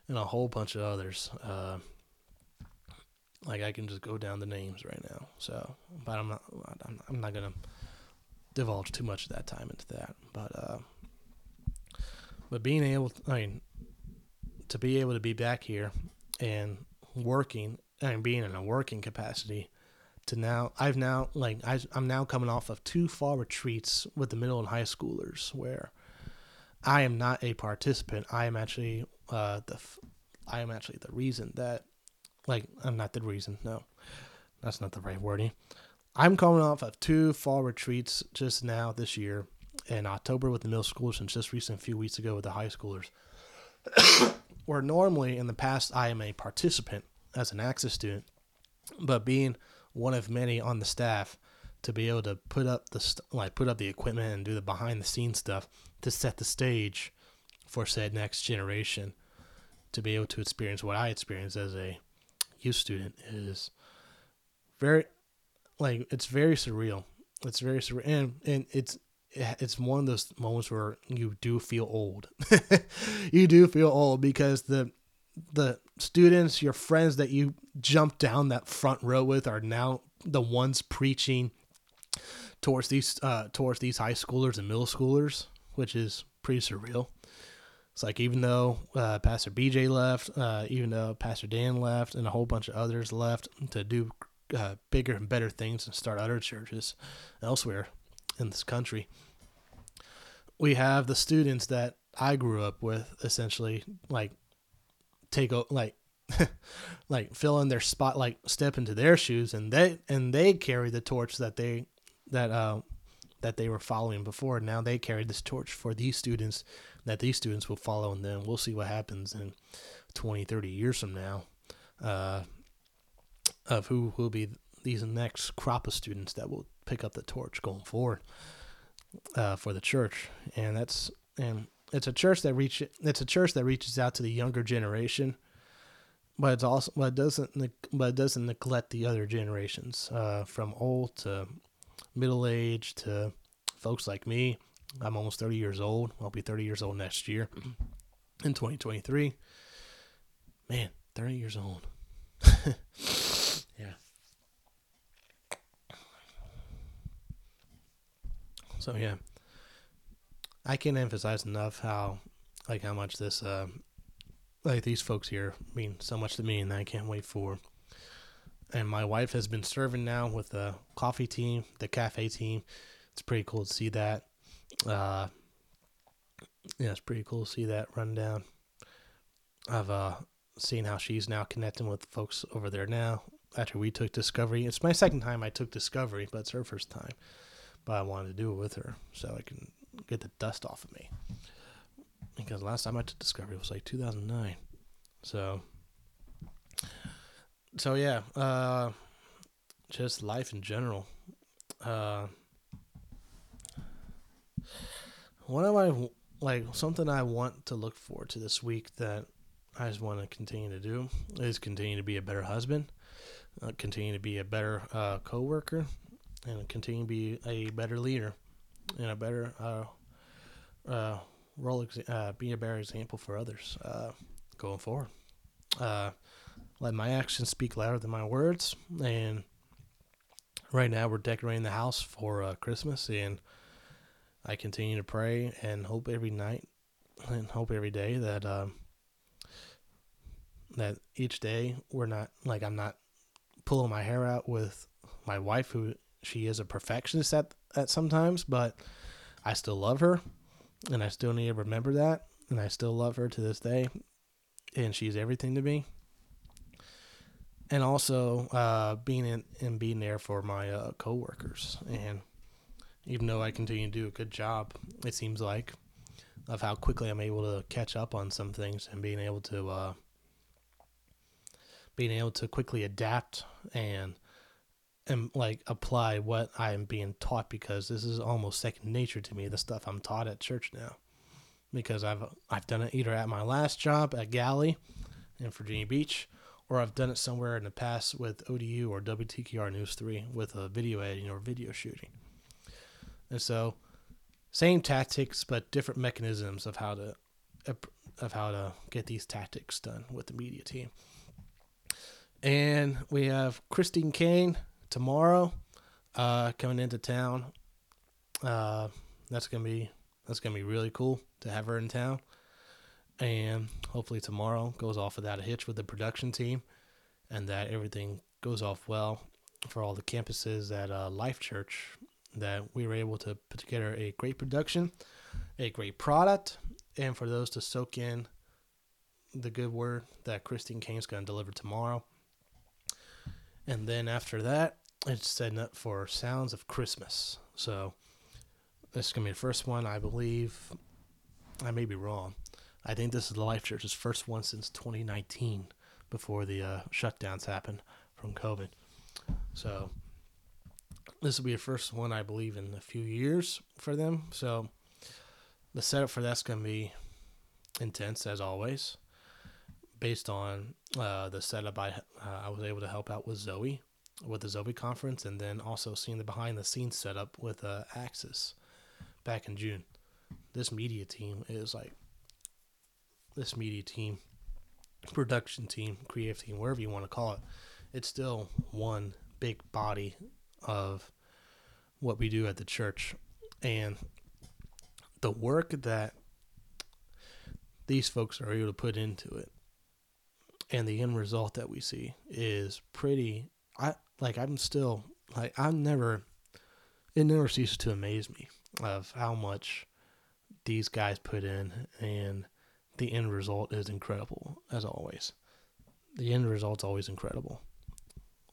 and a whole bunch of others. Uh, like I can just go down the names right now. So, but I'm not. I'm, I'm not gonna divulge too much of that time into that. But uh, but being able, to, I mean, to be able to be back here and working and being in a working capacity to now I've now like I, I'm now coming off of two fall retreats with the middle and high schoolers where I am not a participant. I am actually uh, the I am actually the reason that like I'm not the reason. No, that's not the right wording. I'm coming off of two fall retreats just now this year in October with the middle schoolers and just recent few weeks ago with the high schoolers where normally in the past I am a participant as an Axis student, but being one of many on the staff to be able to put up the st- like put up the equipment and do the behind the scenes stuff to set the stage for said next generation to be able to experience what I experienced as a youth student is very like it's very surreal. It's very surreal and and it's it's one of those moments where you do feel old. [laughs] you do feel old because the the students, your friends that you jumped down that front row with are now the ones preaching towards these uh, towards these high schoolers and middle schoolers, which is pretty surreal. It's like even though uh, Pastor BJ left, uh, even though Pastor Dan left, and a whole bunch of others left to do uh, bigger and better things and start other churches elsewhere in this country, we have the students that I grew up with essentially like take a like [laughs] like fill in their spot like step into their shoes and they and they carry the torch that they that uh that they were following before. Now they carry this torch for these students that these students will follow and then we'll see what happens in 20 30 years from now uh of who will be these next crop of students that will pick up the torch going forward uh, for the church, and that's and it's a church that reach it's a church that reaches out to the younger generation, but it's also but it doesn't but it doesn't neglect the other generations uh, from old to middle age to folks like me. I'm almost 30 years old. I'll be 30 years old next year in 2023. Man, 30 years old. [laughs] yeah. So yeah, I can't emphasize enough how, like, how much this, uh, like, these folks here mean so much to me, and I can't wait for. And my wife has been serving now with the coffee team, the cafe team. It's pretty cool to see that. Uh, yeah, it's pretty cool to see that run down. I've uh, seen how she's now connecting with folks over there now after we took Discovery. It's my second time I took Discovery, but it's her first time. But I wanted to do it with her so I can get the dust off of me. Because last time I took Discovery was like 2009. So, so yeah, uh, just life in general. Uh, what am I like? Something I want to look forward to this week that I just want to continue to do is continue to be a better husband, uh, continue to be a better uh, coworker, and continue to be a better leader and a better uh, uh, role, exa- uh, be a better example for others uh, going forward. Uh, let my actions speak louder than my words. And right now, we're decorating the house for uh, Christmas, and I continue to pray and hope every night and hope every day that um, that each day we're not like I'm not pulling my hair out with my wife, who she is a perfectionist at at sometimes, but I still love her, and I still need to remember that, and I still love her to this day, and she's everything to me. And also uh, being in and being there for my uh, coworkers, and even though I continue to do a good job, it seems like of how quickly I'm able to catch up on some things and being able to uh, being able to quickly adapt and and like apply what I am being taught because this is almost second nature to me. The stuff I'm taught at church now, because I've I've done it either at my last job at Galilee in Virginia Beach, or I've done it somewhere in the past with ODU or WTKR News Three with a video editing or video shooting. And so, same tactics but different mechanisms of how to of how to get these tactics done with the media team. And we have Christine Caine tomorrow uh, coming into town. Uh, that's gonna be that's gonna be really cool to have her in town. And hopefully tomorrow goes off without a hitch with the production team, and that everything goes off well for all the campuses at uh, Life Church. That we were able to put together a great production, a great product, and for those to soak in the good word that Christine Caine's going to deliver tomorrow. And then after that, it's setting up for Sounds of Christmas. So this is going to be the first one, I believe. I may be wrong. I think this is the Life Church's first one since 2019 before the uh, shutdowns happened from COVID. So this will be the first one, I believe, in a few years for them. So the setup for that's going to be intense as always based on uh, the setup I uh, I was able to help out with Zoe with the Zoe conference, and then also seeing the behind the scenes setup with uh, Axis back in June. This media team is like this media team, production team, creative team, whatever you want to call it. It's still one big body of what we do at the church, and the work that these folks are able to put into it and the end result that we see is pretty i like i'm still like i'm never it never ceases to amaze me of how much these guys put in and the end result is incredible as always. The end result's always incredible.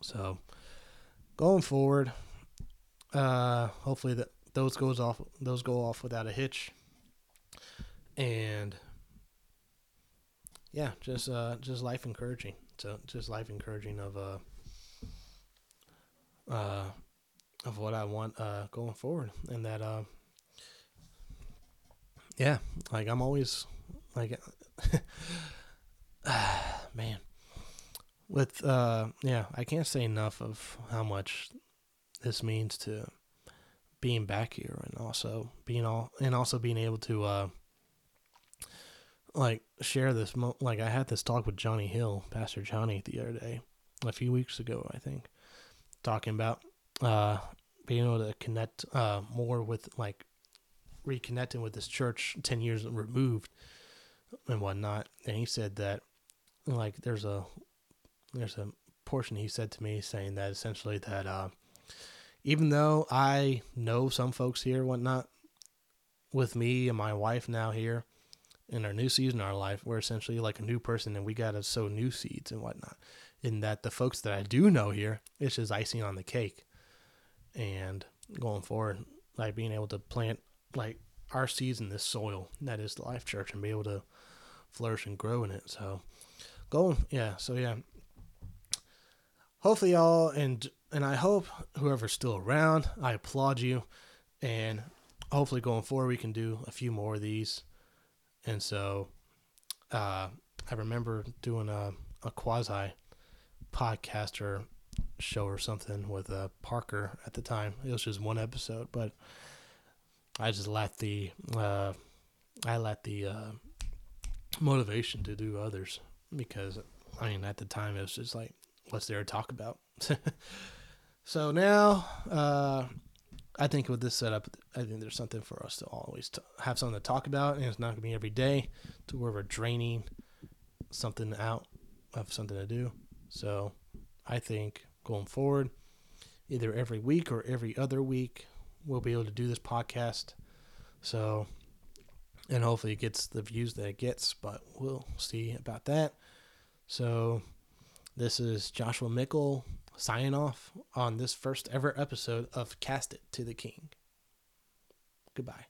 So going forward uh hopefully that those goes off those go off without a hitch. And yeah, just uh, just life encouraging. So just life encouraging of uh, uh, of what I want uh, going forward, and that uh, yeah, like I'm always like [sighs] man with uh yeah i can't say enough of how much this means to being back here and also being all and also being able to uh like share this mo- like i had this talk with johnny hill pastor johnny the other day a few weeks ago i think talking about uh being able to connect uh more with like reconnecting with this church 10 years removed and whatnot. And he said that like there's a there's a portion he said to me saying that essentially that uh, even though I know some folks here, whatnot, with me and my wife now here in our new season of our life, we're essentially like a new person and we got to sow new seeds and whatnot. In that the folks that I do know here, it's just icing on the cake. And going forward, like being able to plant like our seeds in this soil that is the Life Church and be able to flourish and grow in it. So, going, yeah. So, yeah, hopefully y'all and and I hope whoever's still around, I applaud you, and hopefully going forward we can do a few more of these. And so, uh, I remember doing a a quasi podcaster show or something with uh, Parker at the time. It was just one episode, but I just lacked the uh, I lacked the uh, motivation to do others because I mean at the time it was just like what's there to talk about? [laughs] so now, uh, I think with this setup, I think there's something for us to always t- have something to talk about, and it's not gonna be every day to where we're draining something out of something to do. So I think going forward, either every week or every other week, we'll be able to do this podcast. So, and hopefully it gets the views that it gets, but we'll see about that. So this is Joshua Mickle signing off on this first ever episode of Cast It to the King. Goodbye.